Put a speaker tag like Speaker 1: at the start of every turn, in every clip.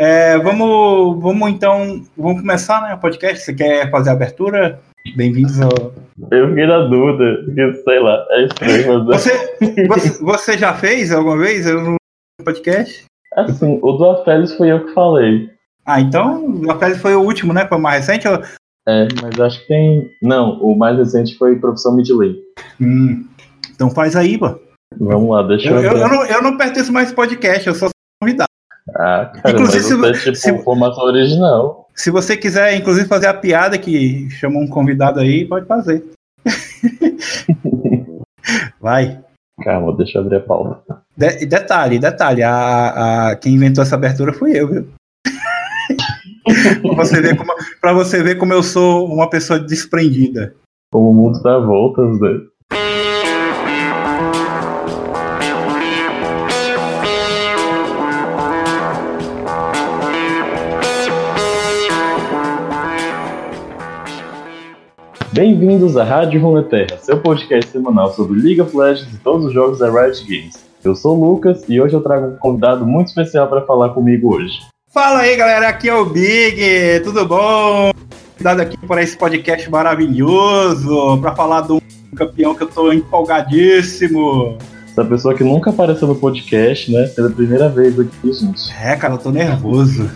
Speaker 1: É, vamos, vamos então, vamos começar, né, o podcast. Você quer fazer a abertura? Bem-vindos ao.
Speaker 2: Eu fiquei na dúvida, porque, sei lá, é estranho. Mas...
Speaker 1: Você, você, você já fez alguma vez no podcast?
Speaker 2: Assim, o do Aphelios foi eu que falei.
Speaker 1: Ah, então o Aphelios foi o último, né? Foi o mais recente? Ou...
Speaker 2: É, mas acho que tem. Não, o mais recente foi Profissão Midley.
Speaker 1: Hum, então faz aí, pô.
Speaker 2: Vamos lá, deixa
Speaker 1: Eu,
Speaker 2: eu.
Speaker 1: eu, eu não, eu não pertenço mais podcast, eu sou convidado.
Speaker 2: Ah, cara,
Speaker 1: Inclusive,
Speaker 2: mas
Speaker 1: se-
Speaker 2: é tipo
Speaker 1: se-
Speaker 2: formação original.
Speaker 1: Se você quiser, inclusive, fazer a piada que chamou um convidado aí, pode fazer. Vai.
Speaker 2: Calma, deixa eu abrir a pauta.
Speaker 1: De- detalhe, detalhe, a, a- quem inventou essa abertura fui eu, viu? pra, você ver como, pra você ver como eu sou uma pessoa desprendida.
Speaker 2: Como o mundo dá voltas, né? Bem-vindos à Rádio Runeterra, seu podcast semanal sobre League of Legends e todos os jogos da Riot Games. Eu sou o Lucas e hoje eu trago um convidado muito especial para falar comigo hoje.
Speaker 1: Fala aí, galera, aqui é o Big, tudo bom? Dado aqui por esse podcast maravilhoso, pra falar de um campeão que eu tô empolgadíssimo.
Speaker 2: Essa pessoa que nunca apareceu no podcast, né? Pela primeira vez aqui, gente.
Speaker 1: É, cara, eu tô nervoso.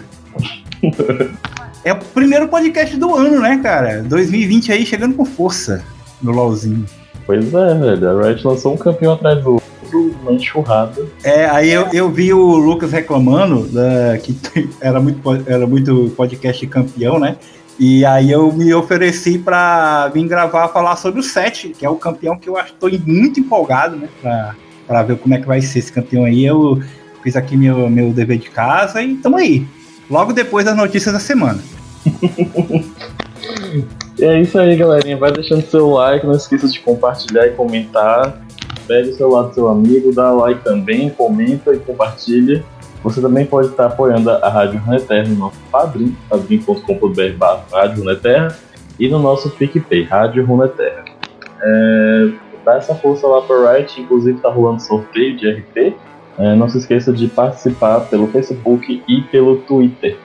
Speaker 1: É o primeiro podcast do ano, né, cara? 2020 aí chegando com força no LOLzinho.
Speaker 2: Pois é, velho. A Riot lançou um campeão atrás do outro, uma enxurrada.
Speaker 1: É, aí eu, eu vi o Lucas reclamando da- que era muito, era muito podcast campeão, né? E aí eu me ofereci pra vir gravar falar sobre o 7, que é o campeão que eu acho tô muito empolgado, né? Pra, pra ver como é que vai ser esse campeão aí. Eu fiz aqui meu, meu dever de casa e tamo aí. Logo depois das notícias da semana.
Speaker 2: É isso aí, galerinha. Vai deixando seu like, não esqueça de compartilhar e comentar. Pega o celular do seu amigo, dá like também, comenta e compartilha. Você também pode estar apoiando a Rádio Runeterra no nosso padrim, padrim.com.br Rádio Runeterra e no nosso PicPay, Rádio Runeterra. É, dá essa força lá para Riot, inclusive tá rolando sorteio de RP. É, não se esqueça de participar pelo Facebook e pelo Twitter.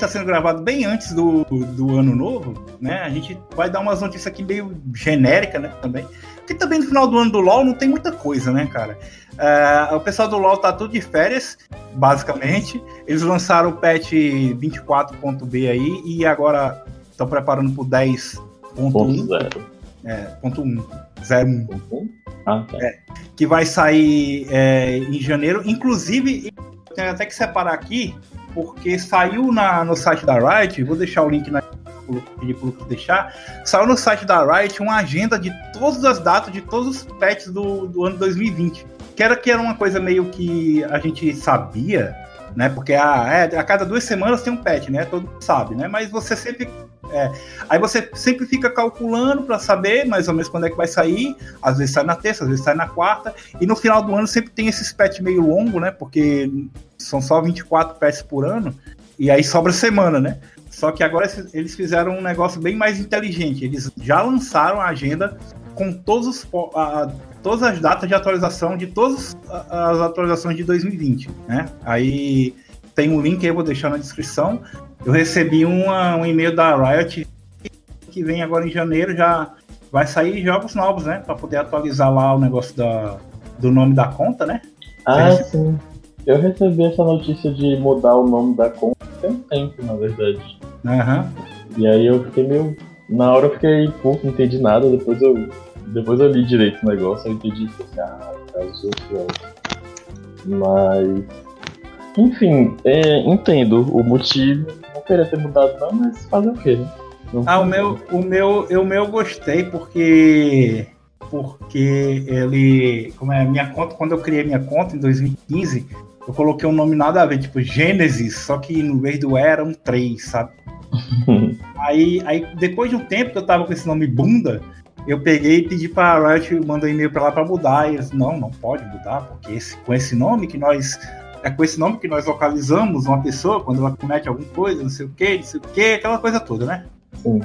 Speaker 1: Podcast está sendo gravado bem antes do, do ano novo, né? A gente vai dar umas notícias aqui meio genéricas, né? Também. Porque também no final do ano do LoL não tem muita coisa, né, cara? Ah, o pessoal do LoL tá tudo de férias, basicamente. Eles lançaram o patch 24.b aí e agora estão preparando pro 10.1.
Speaker 2: Ponto zero.
Speaker 1: É, ponto 1. 01
Speaker 2: Uhum. Ah, tá.
Speaker 1: que vai sair é, em janeiro. Inclusive, tenho até que separar aqui, porque saiu na, no site da Riot, vou deixar o link na pedir deixar. Saiu no site da Riot uma agenda de todas as datas de todos os patches do, do ano 2020. Que era, que era uma coisa meio que a gente sabia, né? Porque a, é, a cada duas semanas tem um patch, né? Todo mundo sabe, né? Mas você sempre. É, aí você sempre fica calculando para saber mais ou menos quando é que vai sair. Às vezes sai na terça, às vezes sai na quarta. E no final do ano sempre tem esses patch meio longo, né? Porque são só 24 patches por ano. E aí sobra semana, né? Só que agora eles fizeram um negócio bem mais inteligente. Eles já lançaram a agenda com todos os, a- todas as datas de atualização de todas as atualizações de 2020, né? Aí tem um link aí, eu vou deixar na descrição. Eu recebi uma- um e-mail da Riot que vem agora em janeiro já vai sair jogos novos, né? Para poder atualizar lá o negócio da, do nome da conta, né?
Speaker 2: Ah,
Speaker 1: Sim.
Speaker 2: sim. Eu recebi essa notícia de mudar o nome da conta tem um tempo, na verdade.
Speaker 1: Aham.
Speaker 2: E aí eu fiquei meio. Na hora eu fiquei, pô, não entendi nada, depois eu. Depois eu li direito o negócio, eu entendi que ah, casou, Mas. Enfim, é, entendo o motivo. Não queria ter mudado não, mas fazer o quê, né? Não
Speaker 1: Ah, o meu, o meu, o meu eu gostei porque porque ele, como é a minha conta, quando eu criei minha conta em 2015, eu coloquei um nome nada a ver, tipo Gênesis, só que no vez do era um 3, sabe? Aí, aí depois de um tempo que eu tava com esse nome bunda, eu peguei e pedi pra Riot, mandei um e-mail pra lá pra mudar, e eles, não, não pode mudar, porque esse, com esse nome que nós é com esse nome que nós localizamos uma pessoa quando ela comete alguma coisa, não sei o que, não sei o que, aquela coisa toda, né?
Speaker 2: Sim.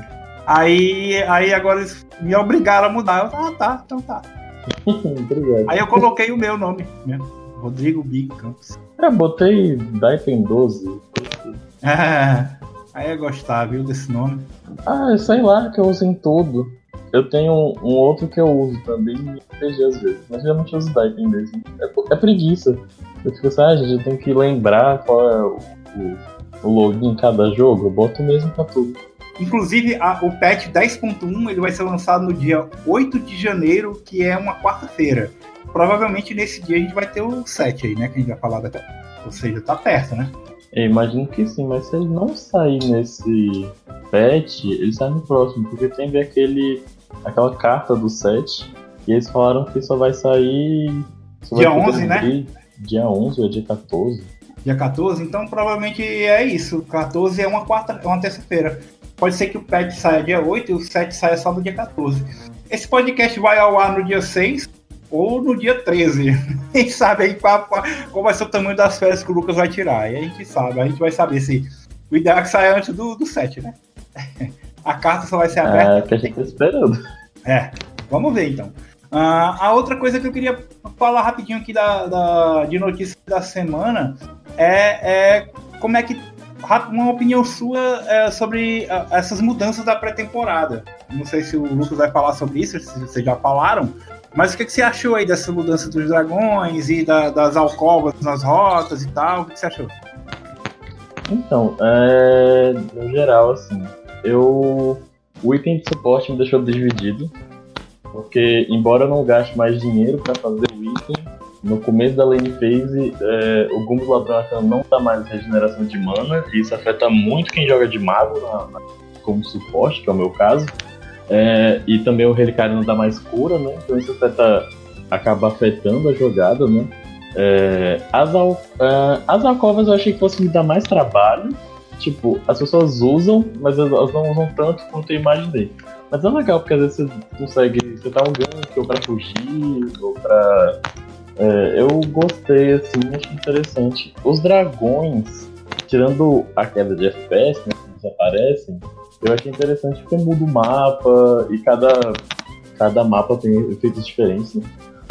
Speaker 1: Aí, aí agora eles me obrigaram a mudar. Eu, ah, tá, então tá.
Speaker 2: Obrigado.
Speaker 1: Aí eu coloquei o meu nome mesmo. Rodrigo Big Campos.
Speaker 2: Eu botei Daipen 12.
Speaker 1: É, aí eu gostar, viu, desse nome.
Speaker 2: Ah, sei lá, que eu uso em tudo. Eu tenho um, um outro que eu uso também em RPG às vezes, mas geralmente eu uso Daipen mesmo. É, é preguiça. Eu fico assim, ah, gente, eu tenho que lembrar qual é o, o, o login em cada jogo, eu boto mesmo pra tudo.
Speaker 1: Inclusive, a- o patch 10.1 ele vai ser lançado no dia 8 de janeiro, que é uma quarta-feira. Provavelmente nesse dia a gente vai ter o 7 aí, né? Que a gente vai falar daqui. a- Ou seja, tá perto, né?
Speaker 2: Eu imagino que sim, mas se ele não sair nesse patch, ele sai no próximo, porque tem aquele, aquela carta do set, e eles falaram que só vai sair. só
Speaker 1: Dia
Speaker 2: vai poder
Speaker 1: 11, né?
Speaker 2: Dia 11 ou dia 14.
Speaker 1: Dia 14, então provavelmente é isso. 14 é uma quarta, é uma terça-feira. Pode ser que o patch saia dia 8 e o 7 saia só no dia 14. Esse podcast vai ao ar no dia 6 ou no dia 13. Quem sabe aí qual, qual- vai ser o tamanho das férias que o Lucas vai tirar. Aí a gente sabe, a gente vai saber se. O ideal é que saia antes do, do 7, né? A carta só vai ser aberta.
Speaker 2: É, que a gente tá esperando.
Speaker 1: É, vamos ver então. Ah, a outra coisa que eu queria falar rapidinho aqui da, da- de notícia da semana é, é como é que uma opinião sua é, sobre ah, essas mudanças da pré-temporada. Não sei se o Lucas vai falar sobre isso, se vocês já falaram. Mas o que, que você achou aí dessa mudança dos dragões e da- das alcovas nas rotas e tal? O que, que você achou?
Speaker 2: Então, é, no geral, assim, eu. O item de suporte me deixou dividido. Porque, embora eu não gaste mais dinheiro para fazer o item, no começo da lane phase, é, o Gumbus Arcano não dá mais regeneração de mana, e isso afeta muito quem joga de mago na- na- como suporte, que é o meu caso. É, e também o Relicário não dá mais cura, né? Então isso afeta, acaba afetando a jogada, né? É, as, al, é, as alcovas eu achei que fosse me dar mais trabalho. Tipo, as pessoas usam, mas elas não usam tanto quanto eu imaginei. Mas é legal, porque às vezes você consegue. Você tá um gank ou pra fugir, ou pra. É, eu gostei, assim, achei interessante. Os dragões, tirando a queda de FPS, né, que eles aparecem, eu achei interessante porque muda o mapa e cada, cada mapa tem efeitos diferentes. Né?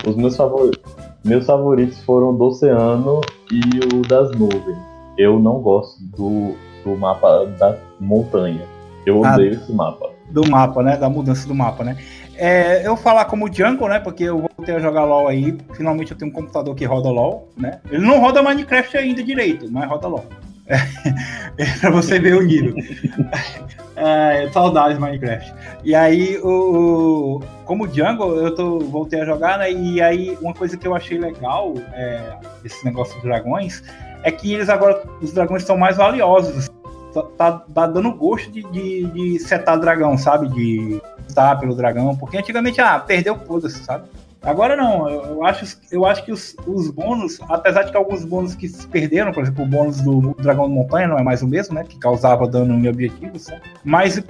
Speaker 2: Os meus favoritos, meus favoritos foram o do oceano e o das nuvens. Eu não gosto do, do mapa da montanha. Eu
Speaker 1: Ah.
Speaker 2: odeio esse mapa.
Speaker 1: Do mapa, né? Da mudança do mapa, né? É, eu falar como Jungle, né? Porque eu voltei a jogar LOL aí. Finalmente eu tenho um computador que roda LOL, né? Ele não roda Minecraft ainda direito, mas roda LOL. É, é pra você ver o nível. É, saudades Minecraft. E aí, o, como Jungle, eu tô, voltei a jogar, né? E aí, uma coisa que eu achei legal, é, esse negócio dos dragões, é que eles agora, os dragões são mais valiosos tá, tá- tá dando gosto de, de, de setar dragão, sabe? De lutar pelo dragão. Porque antigamente, ah, perdeu, foda-se, sabe? Agora não, eu, acho, eu acho que os, os bônus, apesar de que alguns bônus que se perderam, por exemplo, o bônus do Dragão de Montanha não é mais o mesmo, né? Que causava dano em objetivos. né? Mas é,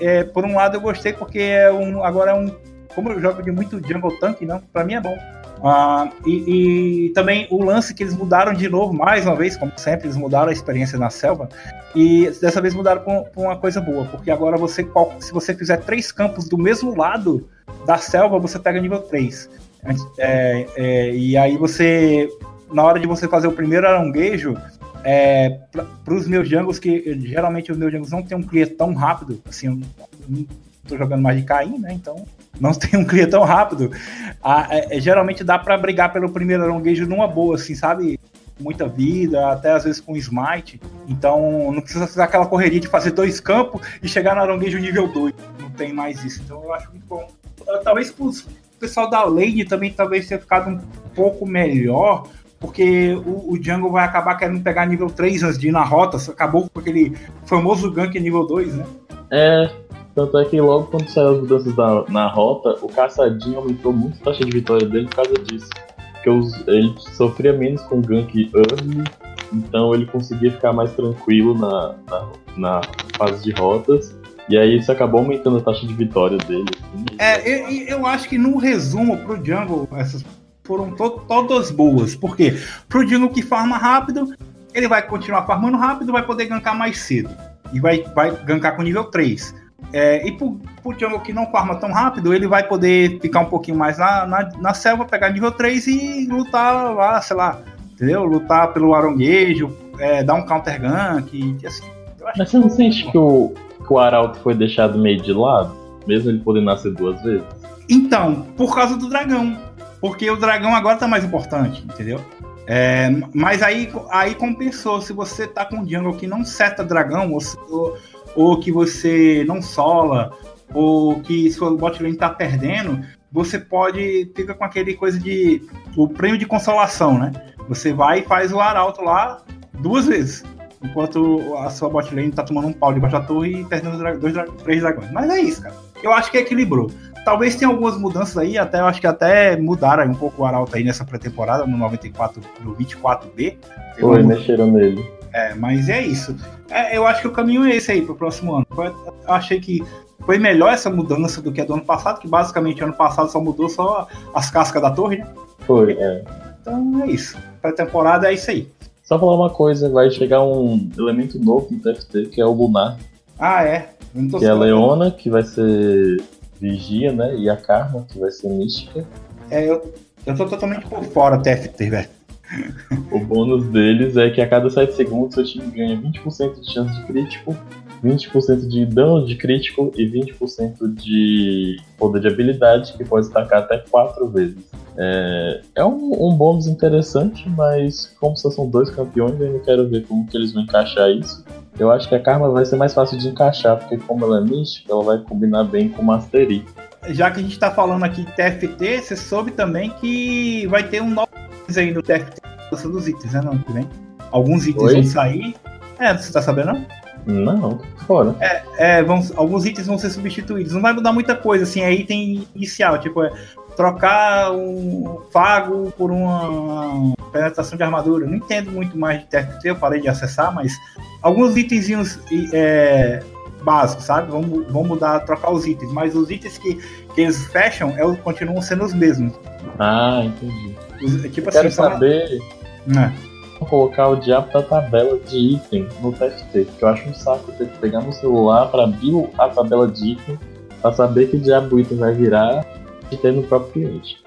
Speaker 1: é, por um lado eu gostei porque é um, agora é um. Como eu jogo de muito Jungle Tank, não, pra mim é bom. Ah, e, e também o lance que eles mudaram de novo, mais uma vez, como sempre, eles mudaram a experiência na selva. E dessa vez mudaram pra uma coisa boa, porque agora você, se você fizer três campos do mesmo lado da selva, você pega nível 3. É, é, e aí você, na hora de você fazer o primeiro aranguejo, é, para os meus jungles, que geralmente os meus jungles não tem um clear tão rápido, assim, eu não tô jogando mais de Caim, né? Então não tem um clear tão rápido. Ah, é, é, geralmente dá para brigar pelo primeiro aranguejo numa boa, assim, sabe? Muita vida, até às vezes com smite. Então não precisa fazer aquela correria de fazer dois campos e chegar no aranguejo nível 2. Não tem mais isso. Então eu acho muito bom. Talvez pro pessoal da lane também talvez tenha ficado um pouco melhor. Porque o, o Jungle vai acabar querendo pegar nível 3 antes de ir na rota. Acabou com aquele famoso gank nível 2, né?
Speaker 2: É, tanto é que logo quando saiu as mudanças da- na rota, o caçadinho aumentou muito a taxa de vitória dele por causa disso. Porque os- ele sofria menos com gank early, então ele conseguia ficar mais tranquilo na, na, na fase de rotas. E aí isso acabou aumentando a taxa de vitória dele. assim.
Speaker 1: É, eu, eu acho que no resumo pro Jungle, essas foram to todas boas. Por quê? Pro Jungle que farma rápido, ele vai continuar farmando rápido, vai poder gankar mais cedo. E vai, vai gankar com nível 3. É, e pro, pro Jungle que não farma tão rápido, ele vai poder ficar um pouquinho mais na, na, na selva, pegar nível 3 e lutar lá, sei lá, entendeu? Lutar pelo aronguejo, é, dar um counter gank, assim.
Speaker 2: Mas você não sente que o, que o Arauto foi deixado meio de lado? Mesmo ele poder nascer duas vezes?
Speaker 1: Então, por causa do dragão. Porque o dragão agora tá mais importante, entendeu? É, mas aí, aí compensou. Se você tá com um jungle que não seta dragão, ou, ou, que você não sola, ou que sua bot lane tá perdendo, você pode. Fica com aquele coisa de. O prêmio de consolação, né? Você vai e faz o arauto lá duas vezes. Enquanto a sua bot lane tá tomando um pau debaixo da torre e perdendo dois, três dragões. Mas é isso, cara. Eu acho que equilibrou. Talvez tenha algumas mudanças aí, até eu acho que até mudaram um pouco o Arauto aí nessa pré-temporada, no 94, no 24B.
Speaker 2: Foi, mexeram nele.
Speaker 1: É, mas é isso. É, eu acho que o caminho é esse aí pro próximo ano. Eu achei que foi melhor essa mudança do que a do ano passado, que basicamente ano passado só mudou só as cascas da torre, né?
Speaker 2: Foi, é.
Speaker 1: Então é isso. Pré-temporada é isso aí.
Speaker 2: Só falar uma coisa, vai chegar um elemento novo no TFT, que é o Lunar.
Speaker 1: Ah, é?
Speaker 2: Que é a Leona, que vai ser Vigia, né? E a Karma, que vai ser Mística.
Speaker 1: É, eu, eu tô totalmente por fora TFT, velho.
Speaker 2: O bônus deles é que a cada 7 segundos seu time ganha 20% de chance de crítico, 20% de dano de crítico e 20% de poder de habilidade, que pode destacar até 4 vezes. É, é um, um, bônus interessante, mas como só são dois campeões, eu não quero ver como que eles vão encaixar isso. Eu acho que a Karma vai ser mais fácil de encaixar, porque como ela é mística, ela vai combinar bem com Mastery.
Speaker 1: Já que a gente está falando aqui de TFT, você soube também que vai ter um novo aí no TFT dos itens, né? Não, que vem. Alguns itens Oi? vão sair. É, você tá sabendo não?
Speaker 2: Não, fora.
Speaker 1: É, é vão, alguns itens vão ser substituídos. Não vai mudar muita coisa, assim, é item inicial. Tipo, é, trocar um fago por uma penetração de armadura. Não entendo muito mais de TFT, eu parei de acessar, mas alguns itenzinhos é, básicos, sabe? Vão, vão mudar, trocar os itens, mas os itens que, que eles fecham é, continuam sendo os mesmos.
Speaker 2: Ah, entendi. É tipo Quero assim, saber. É. Colocar o diabo da tabela de item no TFT, que eu acho um saco ter que pegar no celular para abrir a tabela de item para saber que diabo o item vai virar e ter no próprio cliente.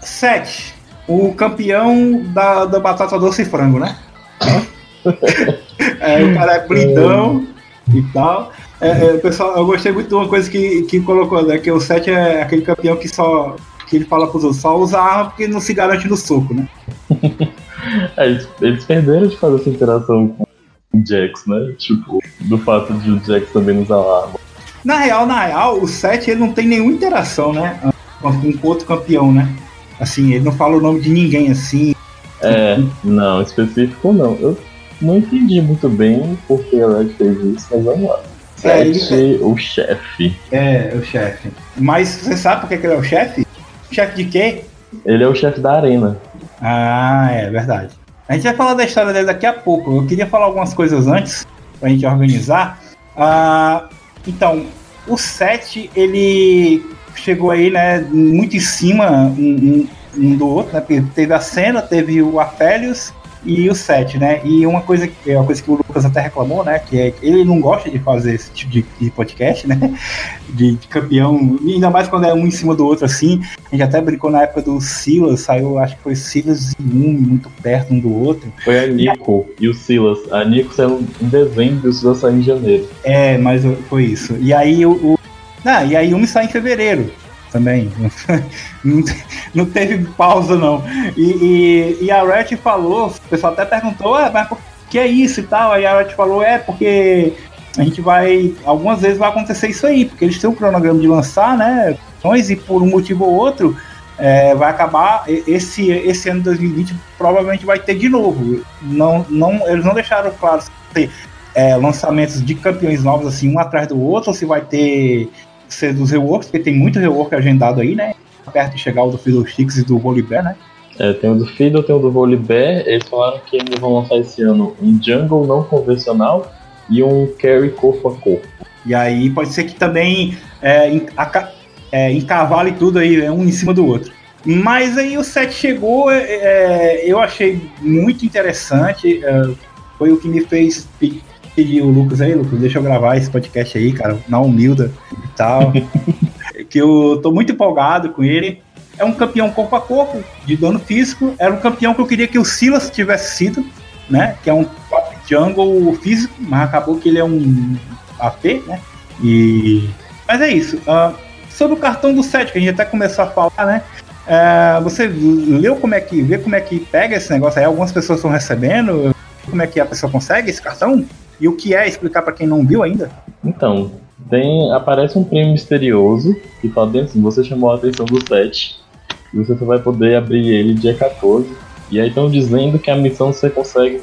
Speaker 1: Sete. O campeão da, da batata doce e frango, né? é, o cara é blindão e tal. É, é, pessoal, eu gostei muito de uma coisa que, que colocou, né? Que o 7 é aquele campeão que só que ele fala pros outros, só usa arma porque não se garante no soco, né?
Speaker 2: é, eles, eles, perderam de fazer essa interação com o Jax, né? Tipo, do fato de o Jax também usar arma.
Speaker 1: Na real, na real, o 7 ele não tem nenhuma interação, né? Com, com outro campeão, né? Assim, ele não fala o nome de ninguém assim.
Speaker 2: É, não, específico não. Eu não entendi muito bem porque a Red fez isso, mas vamos lá. É, ele... o chefe.
Speaker 1: É, o chefe. Mas você sabe por que ele é o chefe? Chefe de quê?
Speaker 2: Ele é o chefe da arena.
Speaker 1: Ah, é verdade. A gente vai falar da história dele daqui a pouco. Eu queria falar algumas coisas antes, pra gente organizar. Ah, então, o 7, ele chegou aí, né, muito em cima um, um, um do outro, né? Porque teve a cena, teve o Afélios e o 7, né? E uma coisa que é uma coisa que o Lucas até reclamou, né? Que é ele não gosta de fazer esse tipo de, de podcast, né? De, de, campeão, ainda mais quando é um em cima do outro assim. A gente até brincou na época do Silas, saiu, acho que foi Silas e Yumi, muito perto um do outro.
Speaker 2: Foi a Nico e, e o Silas. A Nico saiu em dezembro e o Silas saiu em janeiro.
Speaker 1: É, mas foi isso. E aí o. o... Não, e aí Yumi sai em fevereiro também. não, teve pausa, não. E, e, e a Red falou, o pessoal até perguntou, ah, mas por que é isso e tal? Aí a Red falou, é porque a gente vai. Algumas vezes vai acontecer isso aí, porque eles têm um cronograma de lançar, né? E por um motivo ou outro. É, vai acabar esse, esse ano de 2020 provavelmente vai ter de novo. Não, não, eles não deixaram claro se é, lançamentos de campeões novos assim um atrás do outro, ou se vai ter ser dos reworks, porque tem muito rework agendado aí, né? Perto de chegar o do Fiddlesticks e do Volibear, né?
Speaker 2: É, tem o do Fiddle, tem o do Volibear. Eles falaram que eles vão lançar esse ano um Jungle não convencional e um Carry corpo a corpo.
Speaker 1: E aí pode ser que também é, é, encavale tudo aí, um em cima do outro. Mas aí o set chegou, é, é eu achei muito interessante. É, foi o que me fez pedir o Lucas aí, Lucas, deixa eu gravar esse podcast aí, cara, na humilda e tal. que eu tô muito empolgado com ele. É um campeão corpo a corpo, de dano físico. Era um campeão que eu queria que o Silas tivesse sido, né? Que é um top jungle físico, mas acabou que ele é um AP, né? E. Mas é isso. Uh, sobre o cartão do set, que a gente até começou a falar, né? Uh, você leu como é que. vê como é que pega esse negócio aí? Algumas pessoas estão recebendo. Como é que a pessoa consegue esse cartão? E o que é explicar para quem não viu ainda?
Speaker 2: Então, tem aparece um prêmio misterioso que fala bem assim, você chamou a atenção do set e você só vai poder abrir ele dia 14. E aí estão dizendo que a missão você consegue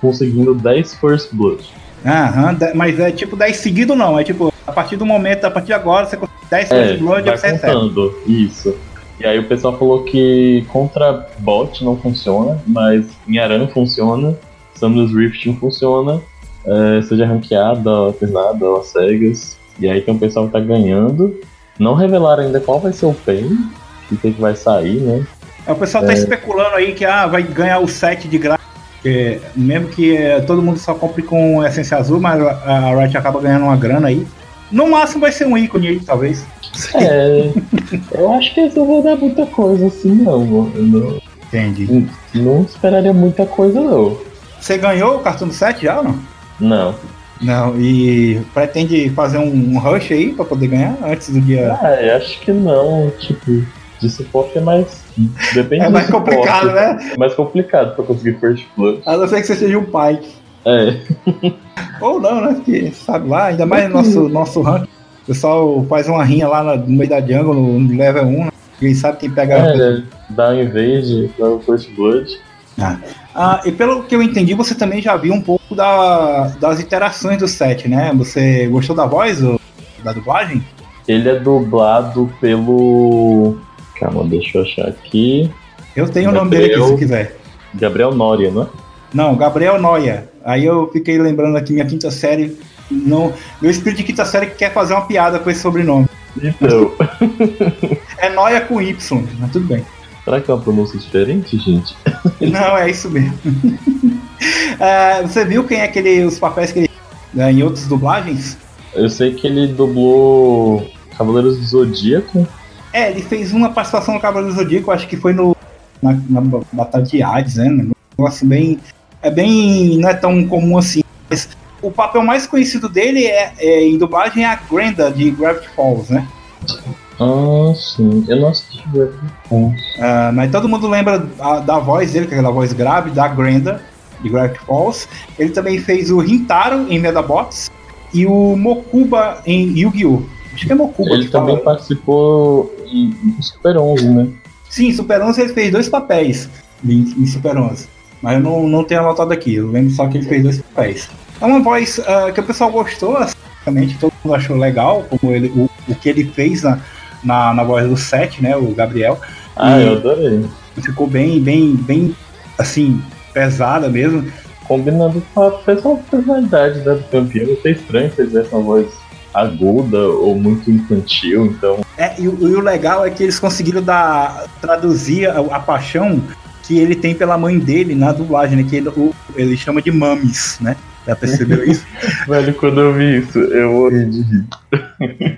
Speaker 2: conseguindo 10 First Blood.
Speaker 1: Aham, mas é tipo 10 seguido não, é tipo, a partir do momento, a partir de agora, você consegue 10 First é, Blood
Speaker 2: vai você contando, recebe. Isso. E aí o pessoal falou que contra bot não funciona, mas em Aran funciona, Summoners Rift não funciona, é, seja ranqueada, alternada, ou cegas. E aí tem um pessoal que tá ganhando. Não revelaram ainda qual vai ser o pen, que que vai sair, né?
Speaker 1: É, o pessoal tá é... especulando aí que ah, vai ganhar o set de graça. mesmo que é, todo mundo só compre com essência azul, mas a, a Riot acaba ganhando uma grana aí. No máximo vai ser um ícone aí, talvez.
Speaker 2: É, eu acho que eles não vão dar muita coisa assim, não. não
Speaker 1: Entendi.
Speaker 2: Não, não esperaria muita coisa, não.
Speaker 1: Você ganhou o cartão do set já ou não?
Speaker 2: Não.
Speaker 1: Não, e pretende fazer um rush aí pra poder ganhar antes do dia.
Speaker 2: Ah, eu acho que não. Tipo, de suporte é mais. Depende
Speaker 1: É mais complicado, né?
Speaker 2: É mais complicado pra conseguir First Blood.
Speaker 1: A não ser que você seja um pai.
Speaker 2: É.
Speaker 1: Ou não, né? Porque sabe lá, ainda mais no nosso, nosso rank. O pessoal faz uma rinha lá no meio da jungle, no level 1, né? Quem sabe quem pega.
Speaker 2: É, dá um invade, dá o First Blood.
Speaker 1: Ah. ah. e pelo que eu entendi, você também já viu um pouco da, das interações do set, né? Você gostou da voz, ou, da dublagem?
Speaker 2: Ele é dublado pelo. Calma, deixa eu achar aqui.
Speaker 1: Eu tenho Gabriel... o nome dele aqui se quiser.
Speaker 2: Gabriel Noria, não é?
Speaker 1: Não, Gabriel Noia. Aí eu fiquei lembrando aqui minha quinta série. Não, meu espírito de quinta série quer fazer uma piada com esse sobrenome.
Speaker 2: Então.
Speaker 1: é Noia com Y, mas tudo bem.
Speaker 2: Será que é uma pronúncia diferente, gente?
Speaker 1: Não, é isso mesmo. uh, você viu quem é aquele, os papéis que ele uh, em outras dublagens?
Speaker 2: Eu sei que ele dublou Cavaleiros do Zodíaco.
Speaker 1: É, ele fez uma participação no Cavaleiros do Zodíaco, acho que foi no na, na Batalha de Hades, né? Um negócio bem. É bem. não é tão comum assim. Mas o papel mais conhecido dele é, é em dublagem é a Grenda de Gravity Falls, né?
Speaker 2: Ah, sim. Eu não assisti Gravity.
Speaker 1: Uh, mas todo mundo lembra a, da voz dele, que é aquela voz grave, da Grenda, de Gravity Falls. Ele também fez o Hintaro em Medabots e o Mokuba em Yu-Gi-Oh! Acho que é Mokuba.
Speaker 2: Ele também fala. participou em, em, Super 11, né?
Speaker 1: Sim, Super 11 ele fez dois papéis em, em Super 11. Mas eu não, não tenho anotado aqui, eu lembro só que ele fez dois papéis. É uma voz uh, que o pessoal gostou, assim, todo mundo achou legal, como ele, o, o que ele fez na, na, na voz do set, né? O Gabriel.
Speaker 2: Ah, e eu adorei.
Speaker 1: Ficou bem, bem, bem, assim, pesada mesmo.
Speaker 2: Combinando com a personalidade né, do campeão. Sei estranho se ele uma voz aguda ou muito infantil, então.
Speaker 1: É, e, e, o legal é que eles conseguiram dar, traduzir a, a, paixão que ele tem pela mãe dele na dublagem, né? Que ele, o, ele chama de mames, né? Já percebeu isso?
Speaker 2: Velho, quando eu vi isso, eu morri de rir.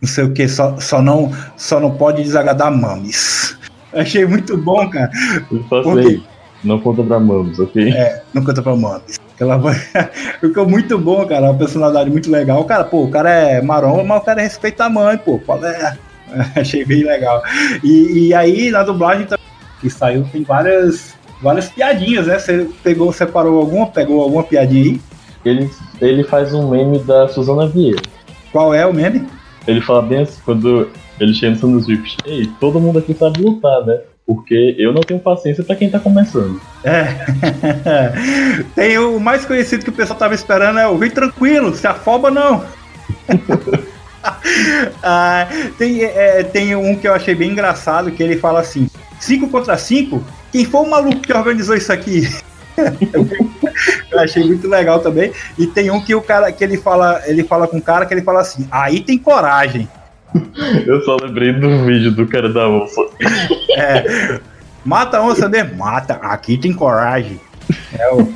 Speaker 1: não sei o que, só, só, não, só não pode desagradar mames. Achei muito bom, cara.
Speaker 2: Porque... Não conta pra mames, ok?
Speaker 1: É, não conta pra mames. Ela ficou muito bom, cara. Uma personalidade muito legal. O cara, pô, o cara é maromba, mas o cara respeita a mãe, pô. É? Achei bem legal. E, e aí, na dublagem que saiu, tem várias, várias piadinhas, né? Você pegou, separou alguma, pegou alguma piadinha aí?
Speaker 2: Ele, ele faz um meme da Suzana Vieira.
Speaker 1: Qual é o meme?
Speaker 2: Ele fala bem assim, quando ele chega no Rift, ei, todo mundo aqui sabe lutar, né? Porque eu não tenho paciência para quem tá começando.
Speaker 1: É. tem o mais conhecido que o pessoal tava esperando é o Vem tranquilo, se afoba não. ah, tem, é, tem um que eu achei bem engraçado que ele fala assim: 5 contra 5, quem foi o maluco que organizou isso aqui? eu achei muito legal também. E tem um que o cara que ele fala, ele fala com o cara que ele fala assim: aí tem coragem.
Speaker 2: Eu só lembrei do vídeo do cara da onça.
Speaker 1: É. Mata a onça mesmo? Mata, aqui tem coragem. É o.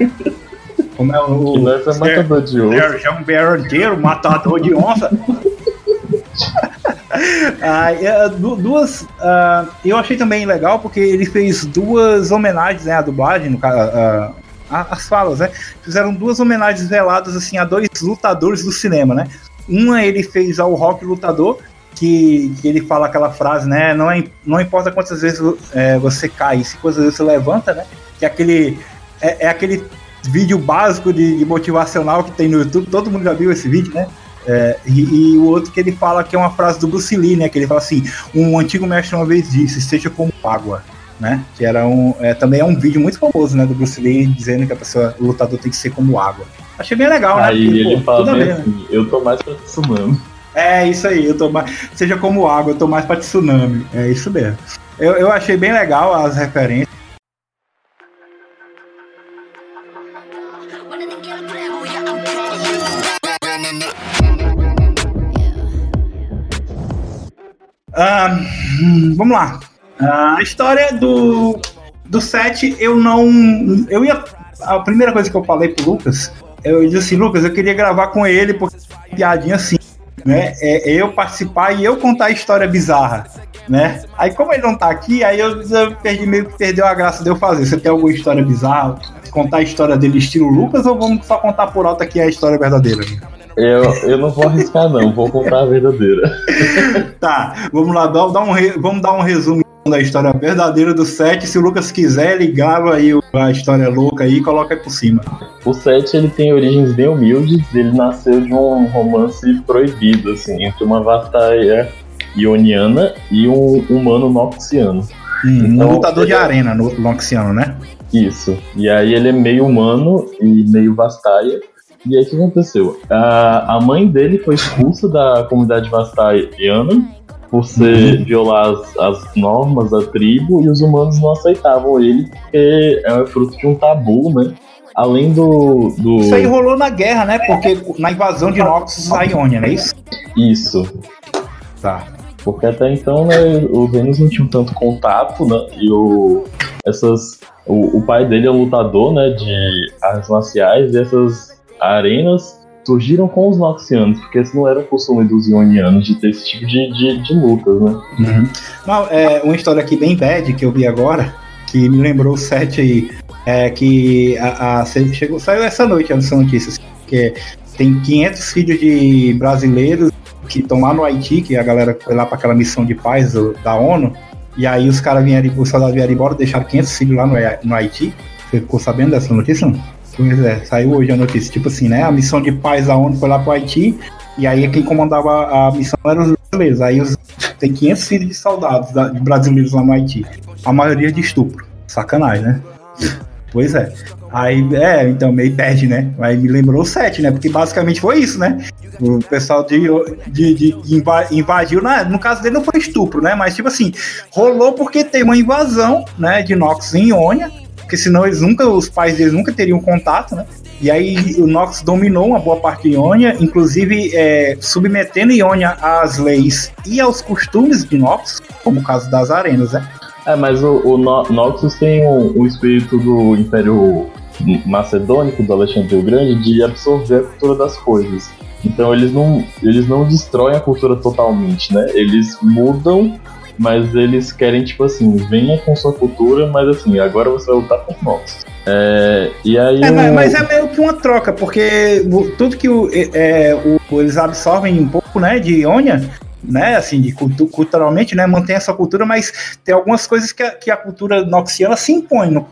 Speaker 1: Como é o.
Speaker 2: Que é matador de onça.
Speaker 1: É um berranteiro, matador de onça. Ah, duas. Uh, eu achei também legal porque ele fez duas homenagens né, à dublagem, no, uh, as falas, né? Fizeram duas homenagens veladas assim a dois lutadores do cinema, né? Uma ele fez ao Rock Lutador, que, que ele fala aquela frase, né? Não, é, não importa quantas vezes é, você cai, se quantas vezes você levanta, né? Que é aquele. É, é aquele vídeo básico de, de, motivacional que tem no YouTube, todo mundo já viu esse vídeo, né? É, e, e, o outro que ele fala que é uma frase do Bruce Lee, né? Que ele fala assim: um antigo mestre uma vez disse, seja como água. Né? Que era um, é, também é um vídeo muito famoso, né? Do Bruce Lee dizendo que a pessoa, o lutador tem que ser como água. Achei bem legal,
Speaker 2: né? Aí ele pô, fala bem assim, né? eu tô mais pra tsunami.
Speaker 1: É isso aí, eu tô mais, seja como água, eu tô mais pra tsunami. É isso mesmo. Eu, eu achei bem legal as referências. Vamos lá. A história do, do set, eu não. Eu ia. A primeira coisa que eu falei pro Lucas, eu disse assim, Lucas, eu queria gravar com ele, porque piadinha assim, né? É, é, eu participar e eu contar a história bizarra, né? Aí como ele não tá aqui, aí eu, eu perdi meio que perdeu a graça de eu fazer. Você tem alguma história bizarra? Contar a história dele estilo Lucas ou vamos só contar por alto aqui a história verdadeira?
Speaker 2: Eu, eu não vou arriscar, não, vou contar a verdadeira.
Speaker 1: tá, vamos lá, dá, dá um re, vamos dar um resumo da história verdadeira do Sete. Se o Lucas quiser, ele grava aí a história louca aí e coloca aí por cima.
Speaker 2: O Sete ele tem origens bem humildes, ele nasceu de um romance proibido, assim, entre uma vastaia ioniana e um humano noxiano.
Speaker 1: Hum, então, um lutador de é arena no noxiano, né?
Speaker 2: Isso. E aí ele é meio humano e meio vastaia. E aí o que aconteceu? A, a mãe dele foi expulsa da comunidade vastaiana por ser uhum. violar as, as, normas da tribo e os humanos não aceitavam ele porque é fruto de um tabu, né? Além do, do.
Speaker 1: Isso aí rolou na guerra, né? Porque na invasão de Noxus a Ionia, não é isso?
Speaker 2: Isso.
Speaker 1: Tá.
Speaker 2: Porque até então, né, os Vênus não tinham tanto contato, né? E o, essas, o, o pai dele é um lutador, né? De artes marciais e essas arenas surgiram com os Noxianos, porque esse não era o costume dos Ionianos de ter esse tipo de, de, de lutas, né?
Speaker 1: Uhum. Não, é, uma história aqui bem bad que eu vi agora, que me lembrou o set aí, é que a, a chegou, saiu essa noite essa notícia, assim, que tem 500 filhos de brasileiros que estão lá no Haiti, que a galera foi lá para aquela missão de paz da ONU, e aí os caras vieram, os soldados vieram embora, deixaram 500 filhos lá no, no Haiti. Você ficou sabendo dessa notícia? Não? Pois é, saiu hoje a notícia. Tipo assim, né? A missão de paz da ONU foi lá pro Haiti, e aí quem comandava a missão eram os brasileiros. Aí os, tem 500 filhos de soldados da, de brasileiros lá no Haiti. A maioria de estupro. Sacanagem, né? Pois é. Aí, é, então, meio bad, né? Aí me lembrou o 7, né? Porque basicamente foi isso, né? O pessoal de, de, de invadiu, né? no caso dele não foi estupro, né? Mas, tipo assim, rolou porque tem uma invasão, né, de Nox em Ionia, porque senão eles nunca, os pais deles nunca teriam contato, né? E aí o Nox dominou uma boa parte de Ionia, inclusive é, submetendo Ionia às leis e aos costumes de Nox, como o caso das arenas, né?
Speaker 2: É, mas o, o no Noxus tem o, o espírito do Império Macedônico, do Alexandre o Grande, de absorver a cultura das coisas. Então eles não, eles não destroem a cultura totalmente, né? Eles mudam mas eles querem, tipo assim, venha com sua cultura, mas assim, agora você vai lutar com nós. É, e aí
Speaker 1: é, o... mas é meio que uma troca, porque tudo que o, é, o, eles absorvem um pouco, né, de Ionia, né, assim, de culturalmente, né, mantém essa cultura, mas tem algumas coisas que a, que a cultura noxiana se impõe, no,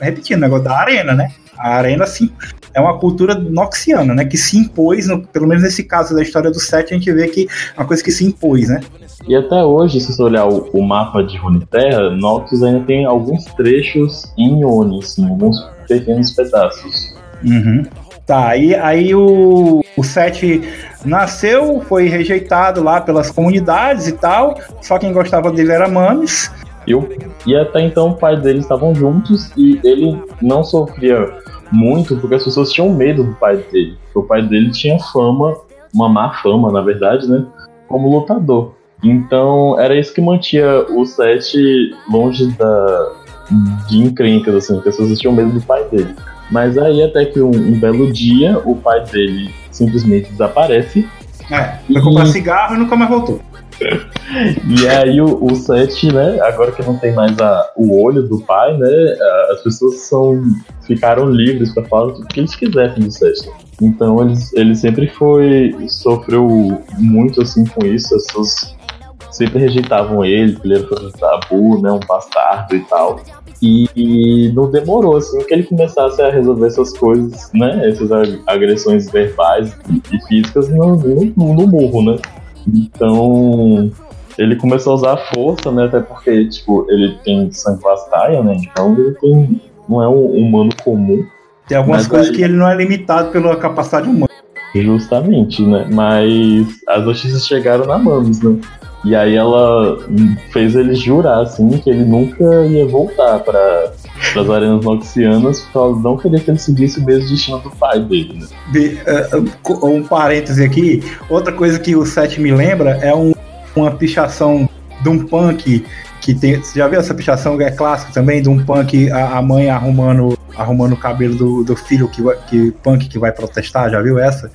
Speaker 1: repetindo, o negócio da arena, né, a arena sim, é uma cultura noxiana, né, que se impôs, no, pelo menos nesse caso da história do Sete, a gente vê que é uma coisa que se impôs, né.
Speaker 2: E até hoje, se você olhar o, o mapa de Runeterra, Noxus ainda tem alguns trechos em Ione, assim, alguns pequenos pedaços.
Speaker 1: Uhum. Tá, aí, aí o, o Sete nasceu, foi rejeitado lá pelas comunidades e tal, só quem gostava dele era Mames.
Speaker 2: Eu, e até então o pai dele estavam juntos e ele não sofria muito porque as pessoas tinham medo do pai dele. O pai dele tinha fama, uma má fama, na verdade, né? Como lutador. Então era isso que mantinha o Seth longe da, de encrencas, assim, porque as pessoas tinham medo do pai dele. Mas aí até que um, um belo dia o pai dele simplesmente desaparece.
Speaker 1: É, foi comprar e... cigarro e nunca mais voltou.
Speaker 2: E aí o, o Seth, né, agora que não tem mais a, o olho do pai, né, as pessoas são, ficaram livres para falar o que eles quiserem do Seth. Então ele, ele sempre foi, sofreu muito assim com isso, as pessoas sempre rejeitavam ele, que ele era um tabu, né, um bastardo e tal. E, e, não demorou, assim, que ele começasse a resolver essas coisas, né? Essas agressões verbais e físicas no, no, no murro, né? Então, ele começou a usar a força, né? Até porque, tipo, ele tem sangue vastaia, né? Então ele tem, não é um humano comum.
Speaker 1: Tem algumas coisas aí... que ele não é limitado pela capacidade humana.
Speaker 2: Justamente, né? Mas as notícias chegaram na Mames, né? E aí ela fez ele jurar, assim, que ele nunca ia voltar para as arenas noxianas, porque não queria que ele seguisse o mesmo destino do pai dele, né?
Speaker 1: De, uh, um parêntese aqui, outra coisa que o Seth me lembra é um, uma pichação de um punk que tem. Você já viu essa pichação é clássica também, de um punk, a, a mãe arrumando arrumando o cabelo do, do filho que, que punk que vai protestar, já viu essa?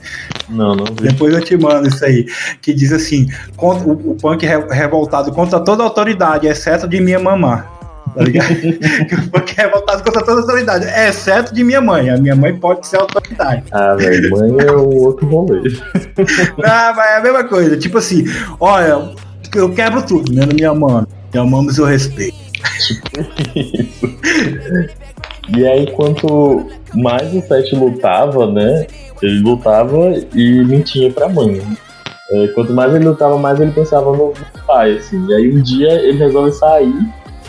Speaker 2: Não, não vi.
Speaker 1: Depois eu te mando isso aí, que diz assim, contra, o, o punk revoltado contra toda a autoridade, exceto de minha mamã. Tá ligado? o punk revoltado contra toda a autoridade, exceto de minha mãe. A minha mãe pode ser autoridade.
Speaker 2: Ah, velho, mãe é um outro rolê.
Speaker 1: ah, mas é a mesma coisa. Tipo assim, olha, eu quebro tudo, né, minha mãe. Minha mãe o seu respeito. Isso.
Speaker 2: E aí, quanto mais o Seth lutava, né? Ele lutava e mentia pra mãe. É, quanto mais ele lutava, mais ele pensava no pai, assim. E aí um dia ele resolve sair.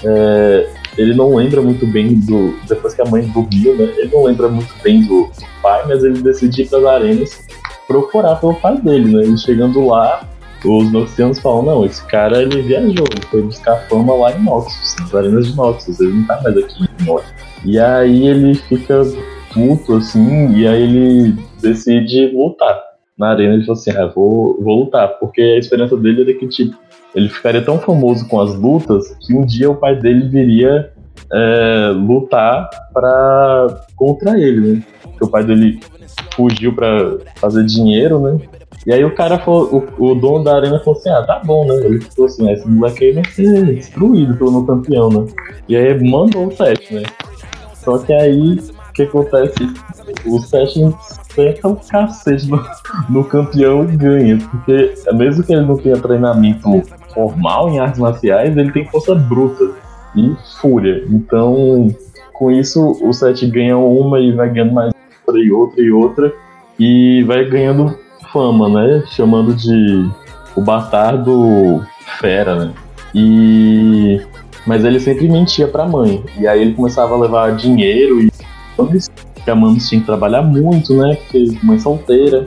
Speaker 2: É, ele não lembra muito bem do. Depois que a mãe dormiu, né? Ele não lembra muito bem do, do pai, mas ele decide ir pras arenas procurar pelo pai dele, né? E chegando lá, os noxianos falam, não, esse cara ele viajou, foi buscar fama lá em Noxus, nas arenas de Noxus, ele não tá mais aqui em. E aí ele fica puto, assim, e aí ele decide lutar na arena. Ele falou assim: ah, vou, vou lutar, porque a esperança dele era que, tipo, ele ficaria tão famoso com as lutas que um dia o pai dele viria é, lutar para contra ele, né? Porque o pai dele fugiu para fazer dinheiro, né? E aí o cara falou, o, o, dono da arena falou assim, ah, tá bom, né? Ele falou assim, ah, esse moleque aí vai ser destruído pelo meu campeão, né? E aí mandou o set, né? Só que aí, o que acontece? O Session senta o cacete no, no campeão e ganha. Porque mesmo que ele não tenha treinamento formal em artes marciais, ele tem força bruta e fúria. Então, com isso, o Seth ganha uma e vai ganhando mais outra e outra e outra. E vai ganhando fama, né? Chamando de o bastardo fera, né? E mas ele sempre mentia pra mãe. E aí ele começava a levar dinheiro e que a Mames tinha que trabalhar muito, né? Porque mãe solteira.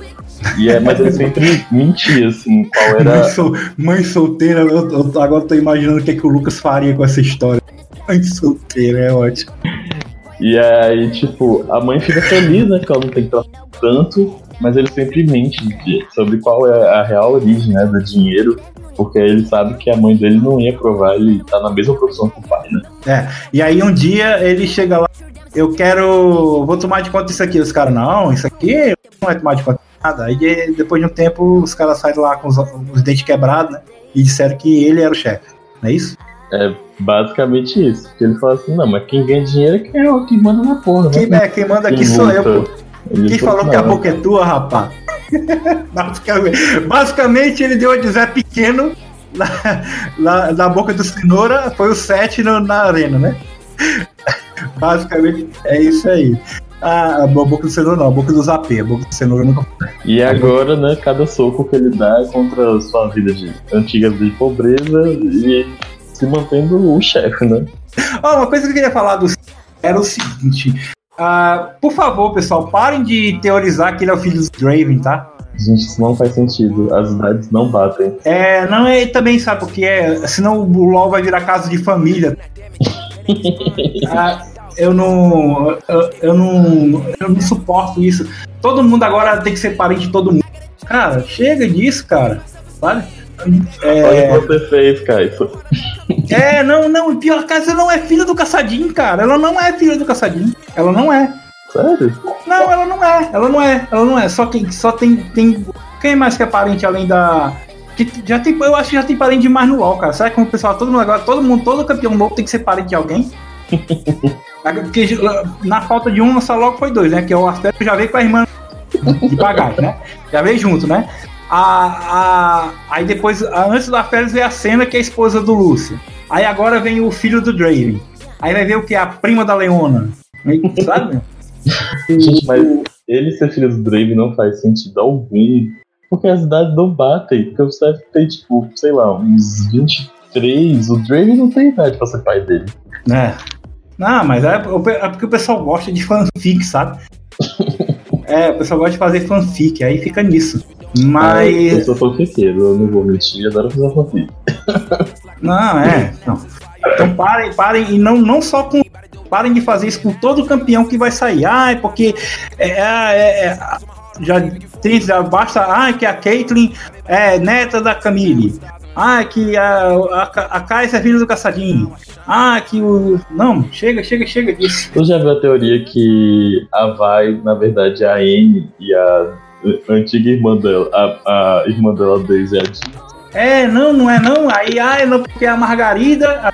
Speaker 2: E é, mas ele sempre mentia, assim, qual era.
Speaker 1: Mãe, sol, mãe solteira, eu, eu, agora tô imaginando o que, é que o Lucas faria com essa história. Mãe solteira, é ótimo.
Speaker 2: E aí, tipo, a mãe fica feliz, né? Que ela não tem que trabalhar tanto, mas ele sempre mente sobre qual é a real origem né, do dinheiro porque ele sabe que a mãe dele não ia provar, ele tá na mesma profissão que o pai, né?
Speaker 1: É, e aí um dia ele chega lá, eu quero, vou tomar de conta disso aqui, os caras, não, isso aqui não vai tomar de conta nada. Aí depois de um tempo os caras saem lá com os, os dentes quebrados, né? E disseram que ele era o chefe, não é isso?
Speaker 2: É basicamente isso. Porque ele fala assim, não, mas quem ganha dinheiro é quem, é, quem manda na porra.
Speaker 1: Quem, né? é, quem manda aqui sou eu, pô. Quem falou que a boca é tua, rapaz? basicamente, basicamente, ele deu a dizer pequeno na, na, na, boca do cenoura, foi o 7 na arena, né? basicamente é isso aí. Ah, a boca do cenoura não, a boca do Zapê, a boca do cenoura nunca
Speaker 2: E agora, né, cada soco que ele dá é contra a sua vida de antiga vida de pobreza e se mantendo o chefe, né?
Speaker 1: Oh, uma coisa que eu queria falar do era o seguinte: Uh, por favor, pessoal, parem de teorizar que ele é o filho do Draven, tá?
Speaker 2: Gente, isso não faz sentido. As idades não batem.
Speaker 1: É, não é também, sabe porque é? Senão o LOL vai virar casa de família. ah, eu não. Eu, eu, não. Eu não suporto isso. Todo mundo agora tem que ser parente de todo mundo. Cara, chega disso, cara. Sabe?
Speaker 2: É... Olha o que você fez, Caio.
Speaker 1: É, não, não. Pior que ela não é filha do caçadinho, cara. Ela não é filha do caçadinho. Ela não é.
Speaker 2: Sério?
Speaker 1: Não, ela não é. Ela não é. Ela não é. Só quem só tem. tem quem mais que é parente além da. Que já tem, eu acho que já tem parente demais no LoL, cara. Sabe como o pessoal, todo mundo agora, todo mundo, todo campeão novo tem que ser parente de alguém? Porque na falta de um, só logo foi dois, né? Que é o Arthur já veio com a irmã de bagagem, né? Já veio junto, né? A, a, aí depois, a, antes da Félix veio a cena que é a esposa do Lúcio. Aí agora vem o filho do Draven. Aí vai ver o que? A prima da Leona. Sabe?
Speaker 2: Gente, mas ele ser filho do Draven não faz sentido algum. Porque as idades não batem. Porque o Seth tem, tipo, sei lá, uns 23. O Draven não tem idade pra ser pai dele.
Speaker 1: É. Não, mas é, é porque o pessoal gosta de fanfic, sabe? é, o pessoal gosta de fazer fanfic, aí fica nisso. Mas. Ah,
Speaker 2: eu sou fanfiqueiro, eu não vou mentir, adoro fazer fanfic.
Speaker 1: não, é. Não. Então parem, parem, e não, não só com. Parem de fazer isso com todo campeão que vai sair. Ai, porque. É, é, é, já, já basta. Ai, que a Caitlyn é neta da Camille. Ah, que a, a, a Kai é filha do caçadinho. Ah, que o. Não, chega, chega, chega disso.
Speaker 2: Tu já viu a teoria que a Vai, na verdade, é a N e a antiga irmã dela, a, a irmã dela, Daisy, é a Jean?
Speaker 1: É, não, não é não. Aí, ah, é não, porque a Margarida, a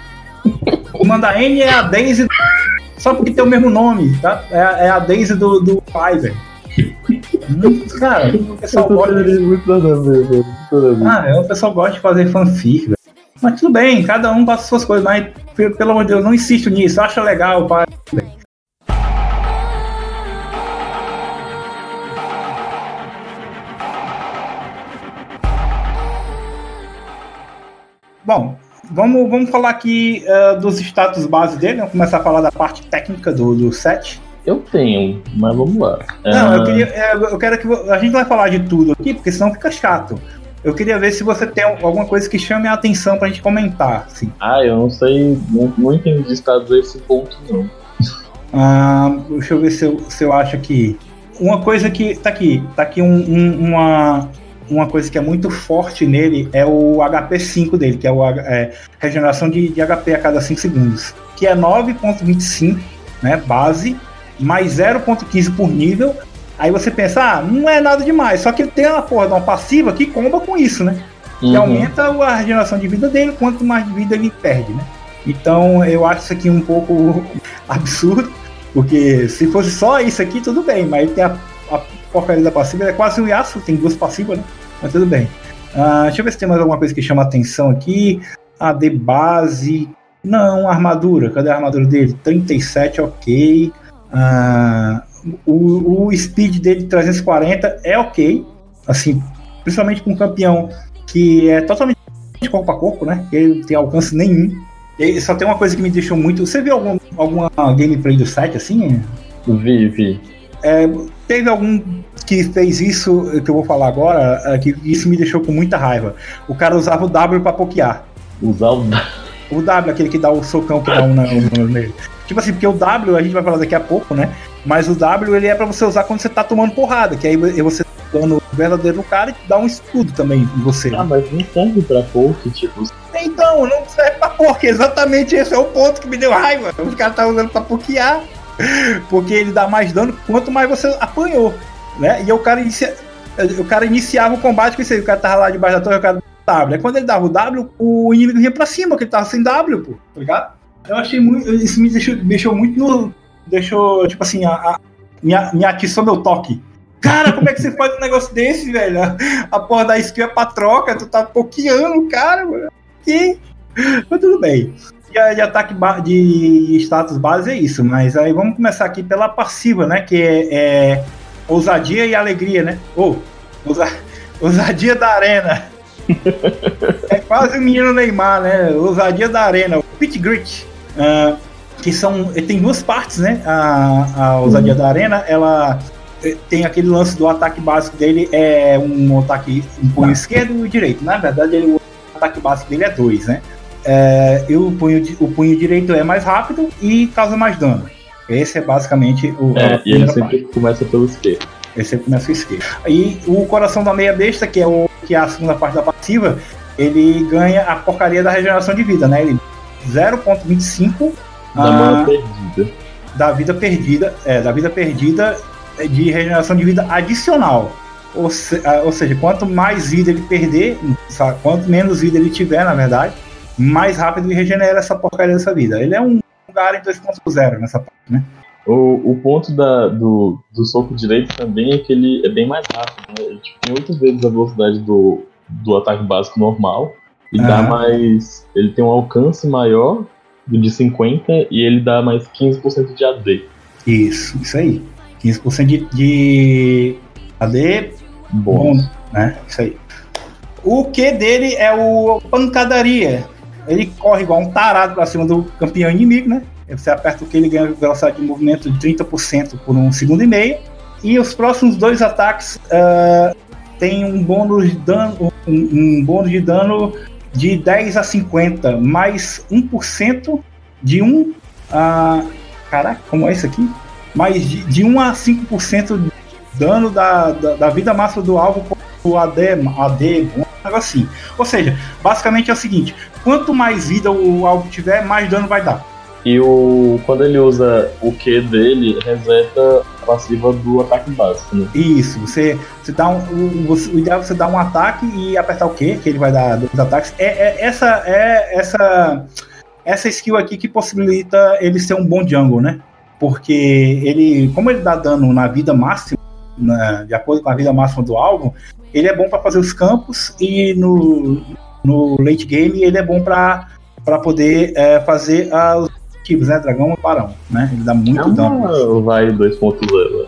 Speaker 1: irmã da N é a Daisy. Só porque tem o mesmo nome, tá? É, é a Daisy do, do Cara, o pessoal gosta. De... Muito nada a ver, velho. Ah, o pessoal gosta de fazer fanfic, velho. Mas tudo bem, cada um passa suas coisas, mas pelo amor de Deus, não insisto nisso, acha legal, pai. Bom, vamos, vamos falar aqui uh, dos status base dele, vamos começar a falar da parte técnica do, do set.
Speaker 2: Eu tenho, mas vamos lá.
Speaker 1: Não, eu ah. queria. É, eu quero que. A gente vai falar de tudo aqui, porque senão fica chato. Eu queria ver se você tem alguma coisa que chame a atenção pra gente comentar. Assim.
Speaker 2: Ah, eu não sei, não, não entendo de estados a esse ponto, não.
Speaker 1: Ah, deixa eu ver se eu, se eu acho aqui. Uma coisa que. Tá aqui, tá aqui um, um, uma, uma coisa que é muito forte nele é o HP5 dele, que é a é, regeneração de, de HP a cada 5 segundos. Que é 9.25, né? Base mais 0.15 por nível. Aí você pensa, ah, não é nada demais. Só que ele tem uma porra de uma passiva que comba com isso, né? Uhum. E aumenta a regeneração de vida dele, quanto mais vida ele perde, né? Então eu acho isso aqui um pouco absurdo, porque se fosse só isso aqui, tudo bem, mas ele tem a, a porcaria da passiva, é quase um Yasuo, tem duas passivas, né? Mas tudo bem. Uh, deixa eu ver se tem mais alguma coisa que chama atenção aqui. A de base. Não, armadura. Cadê a armadura dele? 37, ok. Ah, o, o speed dele de 340 é ok, assim, principalmente com um campeão que é totalmente corpo a corpo, né? Ele não tem alcance nenhum. E só tem uma coisa que me deixou muito. Você viu algum, alguma gameplay do site assim?
Speaker 2: Vi, vi.
Speaker 1: É, teve algum que fez isso que eu vou falar agora, é, que isso me deixou com muita raiva. O cara usava o W pra pokear.
Speaker 2: Usar o
Speaker 1: O W, aquele que dá o socão que dá um, um nele. Tipo assim, porque o W, a gente vai falar daqui a pouco, né? Mas o W ele é para você usar quando você tá tomando porrada, que aí você tá dando o verdadeiro no cara e dá um escudo também em você.
Speaker 2: Ah, mas não serve pra poke, tipo.
Speaker 1: Então, não serve pra poke, exatamente esse é o ponto que me deu raiva. Os caras tá usando pra pokear. Porque ele dá mais dano quanto mais você apanhou. Né? E o cara, inicia... o cara iniciava o combate com isso aí. O cara tava lá debaixo da torre, o cara W. Aí quando ele dava o W, o inimigo ia pra cima, porque ele tava sem W, pô, tá ligado? Eu achei muito. Isso me deixou, deixou muito no. Deixou, tipo assim, a, a, me, me atiçou meu toque. Cara, como é que você faz um negócio desse, velho? A porra da skill é pra troca, tu tá pokeando o cara, mano. Que? Mas tudo bem. E de ataque de status base é isso, mas aí vamos começar aqui pela passiva, né? Que é, é ousadia e alegria, né? Ou oh, ousa, ousadia da arena. É quase o menino Neymar, né? Ousadia da arena, o Pit Grit. Uh, que são. Tem duas partes, né? A, a ousadia uhum. da arena, ela eh, tem aquele lance do ataque básico dele é um ataque um punho esquerdo e direito. Na verdade, ele, o ataque básico dele é dois, né? É, e o punho, o punho direito é mais rápido e causa mais dano. Esse é basicamente o.
Speaker 2: É, e ele sempre parte. começa pelo esquerdo.
Speaker 1: Ele sempre começa pelo esquerdo. E o coração da meia besta, que é, o, que é a segunda parte da passiva, ele ganha a porcaria da regeneração de vida, né? Ele 0.25
Speaker 2: da ah, perdida.
Speaker 1: Da vida perdida, é, da vida perdida de regeneração de vida adicional. Ou, se, ah, ou seja, quanto mais vida ele perder, sabe, quanto menos vida ele tiver, na verdade, mais rápido ele regenera essa porcaria dessa vida. Ele é um lugar em 2.0 nessa parte, né?
Speaker 2: O, o ponto da, do, do soco direito também é que ele é bem mais rápido, né? Ele tipo, tem oito vezes a velocidade do, do ataque básico normal e uhum. dá mais. Ele tem um alcance maior de 50 e ele dá mais 15% de AD.
Speaker 1: Isso, isso aí. 15% de, de AD bom, né? Isso aí. O que dele é o pancadaria. Ele corre igual um tarado pra cima do campeão inimigo, né? Você aperta o que ele ganha velocidade de movimento de 30% por um segundo e meio. E os próximos dois ataques uh, tem um bônus de dano, um, um bônus de dano de 10 a 50, mais 1% de 1 a. Caraca, como é isso aqui? Mais de, de 1 a 5% de dano da, da, da, vida máxima do alvo o AD, AD, um negócio assim. Ou seja, basicamente é o seguinte: quanto mais vida o alvo tiver, mais dano vai dar.
Speaker 2: E o, quando ele usa o Q dele, reseta a passiva do ataque básico, né?
Speaker 1: Isso, você, você dá um. O, o ideal é você dar um ataque e apertar o Q, que ele vai dar dois ataques. É, é, essa é essa, essa skill aqui que possibilita ele ser um bom jungle, né? Porque ele, como ele dá dano na vida máxima, de acordo com a vida máxima do alvo, ele é bom para fazer os campos e no, no late game ele é bom para poder é, fazer os objetivos, né? Dragão e Barão, né? Ele dá muito é dano.
Speaker 2: Vai 2.0.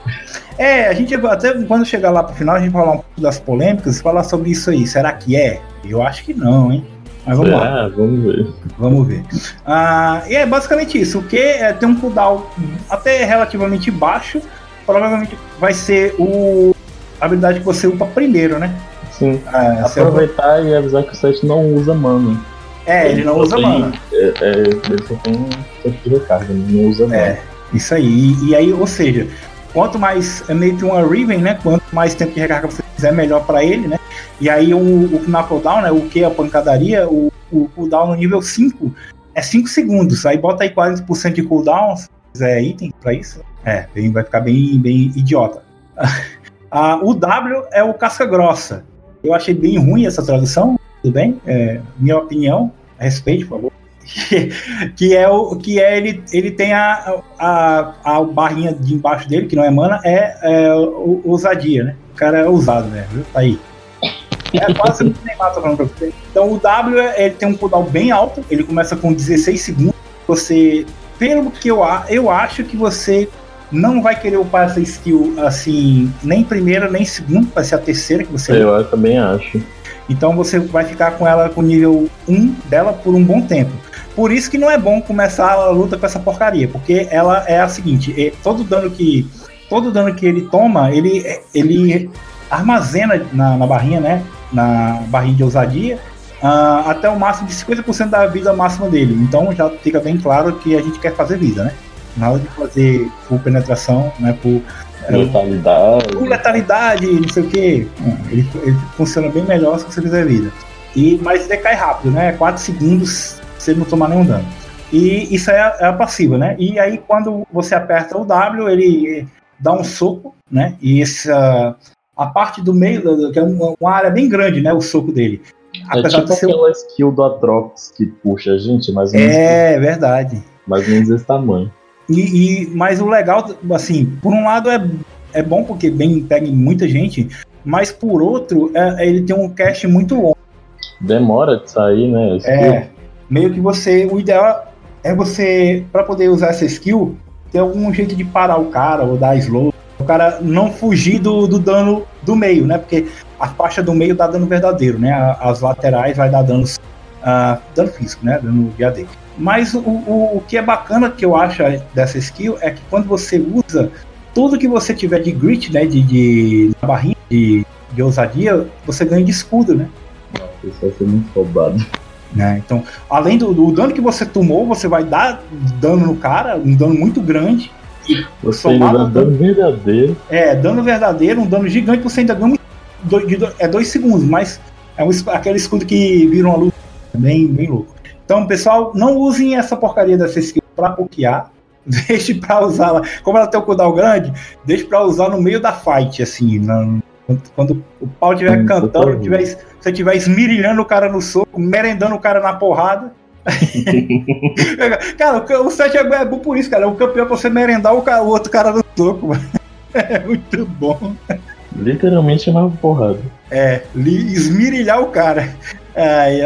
Speaker 1: É, a gente até quando chegar lá pro final, a gente vai falar um pouco das polêmicas e falar sobre isso aí. Será que é? Eu acho que não, hein? Mas vamos é, lá.
Speaker 2: Vamos ver.
Speaker 1: Vamos ver. Ah, e é basicamente isso. O que é, tem um cooldown até relativamente baixo. Provavelmente vai ser o, a habilidade que você upa primeiro, né?
Speaker 2: Sim. Ah, Aproveitar e avisar que o site não usa mana.
Speaker 1: É, ele, ele não usa tem, mana.
Speaker 2: É, é, ele só tem tempo de recarga, ele não usa mana. É,
Speaker 1: isso aí. E, e, aí, ou seja, quanto mais é meio que uma Riven, né? Quanto mais tempo de recarga você fizer, melhor para ele, né? E aí o, o Knuckle né? O que é a pancadaria, o, o cooldown no nível 5 é 5 segundos. Aí bota aí 40% de cooldown, se quiser item para isso. É, vai ficar bem, bem idiota. ah, o W é o casca grossa. Eu achei bem ruim essa tradução, tudo bem? É, minha opinião, respeite, por favor. que é o que é ele ele tem a, a, a barrinha de embaixo dele que não é mana é, é o, ousadia né? O cara é ousado né? Tá aí. É quase tá falando pra você. Então o W ele tem um cooldown bem alto ele começa com 16 segundos. Você pelo que eu eu acho que você não vai querer upar essa skill assim nem primeira nem segunda vai ser a terceira que você
Speaker 2: eu também acho
Speaker 1: então você vai ficar com ela com nível 1 dela por um bom tempo. Por isso que não é bom começar a luta com essa porcaria, porque ela é a seguinte, é, todo dano que todo dano que ele toma, ele ele armazena na, na barrinha, né? Na barrinha de ousadia, uh, até o máximo de 50% da vida máxima dele. Então já fica bem claro que a gente quer fazer vida, né? Nada de fazer full penetração, né? Por
Speaker 2: Letalidade.
Speaker 1: Com letalidade, não sei o que. Ele, ele, funciona bem melhor se você fizer vida. E, mas decai rápido, né? 4 segundos se ele não tomar nenhum dano. E isso é a, é a passiva, né? E aí quando você aperta o W, ele dá um soco, né? E essa a parte do meio, que é uma, uma área bem grande, né? O soco dele.
Speaker 2: É Apesar é tipo ser... aquela skill do Atrox que puxa a gente, mais
Speaker 1: ou menos. É, verdade.
Speaker 2: Mais ou menos esse tamanho.
Speaker 1: E, e, mas o legal, assim, por um lado é, é bom porque bem pega muita gente, mas por outro, é, ele tem um cache muito longo.
Speaker 2: Demora de sair, né?
Speaker 1: É, meio que você. O ideal é você, para poder usar essa skill, ter algum jeito de parar o cara ou dar slow. O cara não fugir do, do dano do meio, né? Porque a faixa do meio dá dano verdadeiro, né? As laterais vai dar dano, uh, dano físico, né? Dano de AD. Mas o, o, o, que é bacana que eu acho dessa skill é que quando você usa, tudo que você tiver de grit, né? De, de barrinha, de, de ousadia, você ganha de escudo, né?
Speaker 2: Isso vai ser muito roubado.
Speaker 1: Né? Então, além do, do, dano que você tomou, você vai dar dano no cara, um dano muito grande.
Speaker 2: Você ainda dá dano verdadeiro.
Speaker 1: É, dano verdadeiro, um dano gigante, você ainda ganha dois, é dois segundos, mas é um, aquele escudo que vira uma luz bem, bem louco. Então, pessoal, não usem essa porcaria dessa skill pra pokear. Deixe pra usá-la. Como ela tem o cooldown grande, deixe pra usar no meio da fight, assim. Na, quando, o pau estiver cantando, tiver, você estiver esmirilhando o cara no soco, merendando o cara na porrada. cara, o 7 é bom por isso, cara. O campeão é pra você merendar o, cara, o outro cara no soco, mano. É muito bom.
Speaker 2: Literalmente é uma porrada.
Speaker 1: É, esmirilhar o cara. É,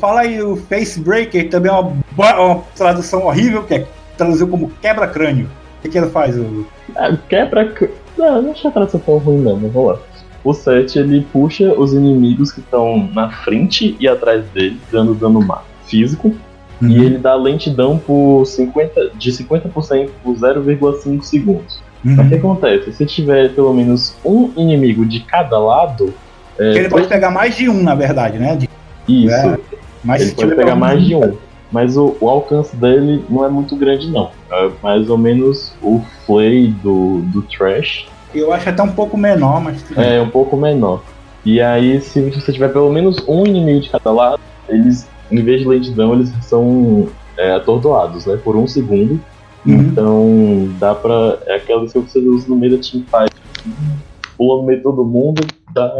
Speaker 1: fala aí, o Facebreaker também é uma, uma tradução horrível, que é traduziu como quebra-crânio. O que, que ele faz? O...
Speaker 2: Ah, quebra Não, não achei a tradução tão ruim, não, mas vamos lá. O 7 ele puxa os inimigos que estão na frente e atrás dele, dando dano físico. Uhum. E ele dá lentidão por 50, de 50% por 0,5 segundos. Uhum. O que acontece? Se tiver pelo menos um inimigo de cada lado.
Speaker 1: É, ele pode pegar mais de um, na verdade, né? De...
Speaker 2: Isso. É, mas ele pode pegar mais de um. Mas o, o, alcance dele não é muito grande, não. É mais ou menos o flay do, do Trash.
Speaker 1: Eu acho até um pouco menor, mas.
Speaker 2: É, um pouco menor. E aí, se você tiver pelo menos um inimigo de cada lado, eles, em vez de lentidão, eles são é, atordoados, né? Por um segundo. Uhum. Então, dá pra. É aquela que você usa no meio da teamfight. Pula no meio de todo mundo, dá,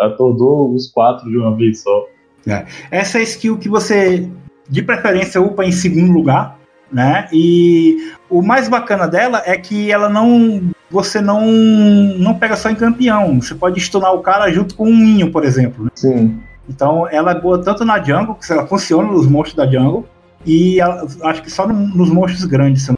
Speaker 2: atordoa os quatro de uma vez só.
Speaker 1: É. Essa é a skill que você de preferência upa em segundo lugar, né? E o mais bacana dela é que ela não você não não pega só em campeão, você pode stunar o cara junto com um ninho, por exemplo. Né?
Speaker 2: Sim.
Speaker 1: Então ela é boa tanto na jungle, que ela funciona nos monstros da jungle, e ela, acho que só no, nos monstros grandes,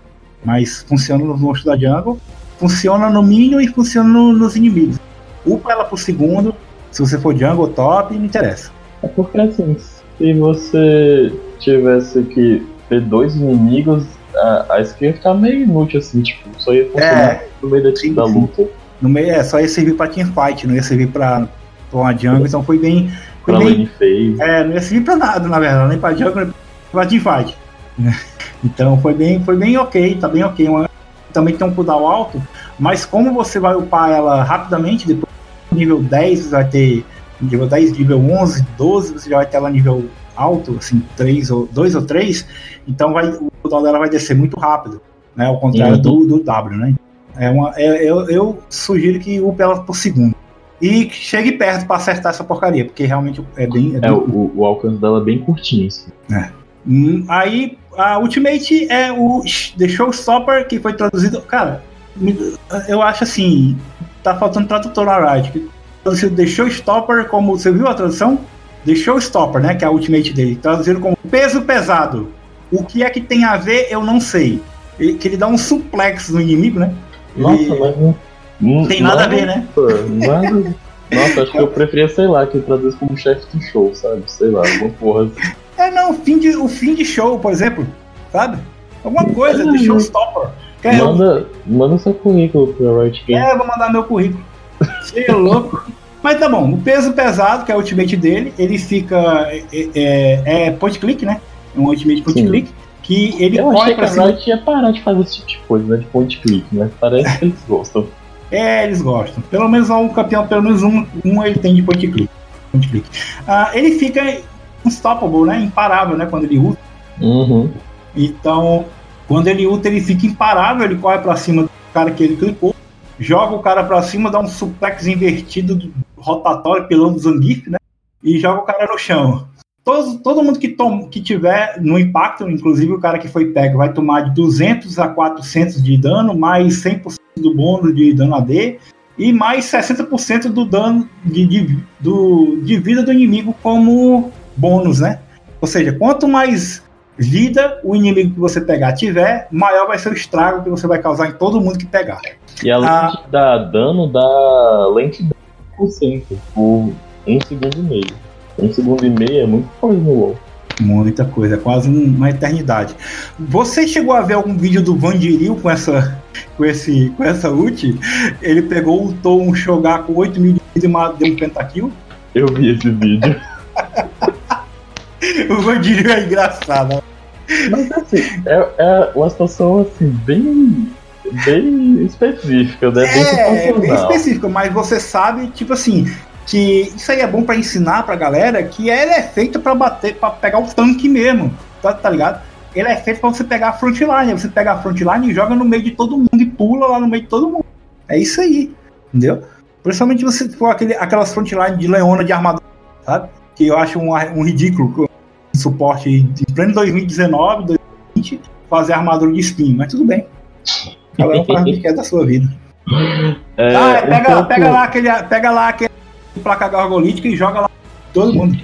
Speaker 1: mas funciona nos monstros da jungle, funciona no minion e funciona no, nos inimigos. Upa ela pro segundo, se você for jungle top, não interessa.
Speaker 2: É porque assim, se você tivesse que ter dois inimigos, a, a skill ia ficar meio inútil, assim, tipo, só ia funcionar é, no meio da, sim, da luta.
Speaker 1: No meio, é, só ia servir pra teamfight, não ia servir pra, pra uma jungle, então foi bem. Foi
Speaker 2: pra
Speaker 1: bem
Speaker 2: phase.
Speaker 1: É, não ia servir pra nada, na verdade, nem pra jungle, nem pra teamfight. Então foi bem, foi bem ok, tá bem ok. Uma, também tem um cooldown alto, mas como você vai upar ela rapidamente, depois nível 10 você vai ter nível 10, nível 11, 12, você já vai ter ela nível alto, assim, 3 ou 2 ou 3, então vai, o dela vai descer muito rápido, né? Ao contrário uhum. do, do W, né? É uma, é, eu, eu sugiro que upe ela por segundo. E chegue perto para acertar essa porcaria, porque realmente é bem.
Speaker 2: É, é bem... O, o, alcance dela é bem curtinho. Assim.
Speaker 1: É. Hum, aí a Ultimate é o The Showstopper, que foi traduzido. Cara, eu acho assim. Tá faltando tradutor na Riot. Traduzido The Showstopper, como. Você viu a tradução? The Showstopper, né? Que é a ultimate dele. Traduzido como peso pesado. O que é que tem a ver, eu não sei. Ele, que ele dá um suplex no inimigo, né?
Speaker 2: Nossa, mas não,
Speaker 1: não tem nada, nada, a ver, né?
Speaker 2: Nada. Nossa, acho que eu preferia, sei lá, que traduz como chefe do show, sabe? Sei lá, alguma porra assim.
Speaker 1: É, não, o fim de, o fim de show, por exemplo, sabe? Alguma coisa, é, The Showstopper.
Speaker 2: Manda, eu... manda seu currículo pra Riot
Speaker 1: Game. É, vou mandar meu currículo. Você é louco. Mas tá bom, o peso pesado, que é o ultimate dele, ele fica. É, é, é point click, né? É um ultimate point Sim. click. Que ele
Speaker 2: Eu achei que a Riot ia parar de fazer esse tipo de coisa, né? De point click, mas parece que eles gostam.
Speaker 1: É, eles gostam. Pelo menos um campeão, pelo menos um, um ele tem de point click. Point click. Ah, ele fica unstoppable, né? Imparável, né? Quando ele usa.
Speaker 2: Uhum.
Speaker 1: Então, quando ele usa, ele fica imparável, ele corre para cima do cara que ele clicou joga o cara para cima, dá um suplex invertido rotatório, pilão do Zangief, né? E joga o cara no chão. Todo, todo mundo que, tom, que tiver no impacto, inclusive o cara que foi pego, vai tomar de 200 a 400 de dano, mais 100% do bônus de dano AD e mais 60% do dano de, de, do, de vida do inimigo como bônus, né? Ou seja, quanto mais vida o inimigo que você pegar tiver, maior vai ser o estrago que você vai causar em todo mundo que pegar.
Speaker 2: E além ah, de dar dano, dá lentidão por cento por um segundo e meio. Um segundo e meio é muito coisa no LoL.
Speaker 1: Muita coisa, quase uma eternidade. Você chegou a ver algum vídeo do Vandiril com essa com, esse, com essa ult, ele pegou, ultou um Shogar com 8 mil de vida e deu um pentakill.
Speaker 2: Eu vi esse vídeo.
Speaker 1: o Vandinho é engraçado.
Speaker 2: Mas assim, é, é uma situação assim, bem bem específica, né? Bem
Speaker 1: é, bem específica, mas você sabe, tipo assim, que isso aí é bom para ensinar pra galera que ele é feito para bater, para pegar o tanque mesmo, tá, tá ligado? Ele é feito para você pegar a frontline, você pega a frontline e joga no meio de todo mundo e pula lá no meio de todo mundo. É isso aí, entendeu? Principalmente se for aquele, aquelas frontline de leona de armadura, sabe? Que eu acho um, um ridículo suporte em pleno 2019, 2020, fazer armadura de spin, mas tudo bem. Cada um faz o que quer da sua vida. É, ah, pega, um pouco... pega, lá aquele, pega lá aquele placa gargolítica e joga lá todo mundo.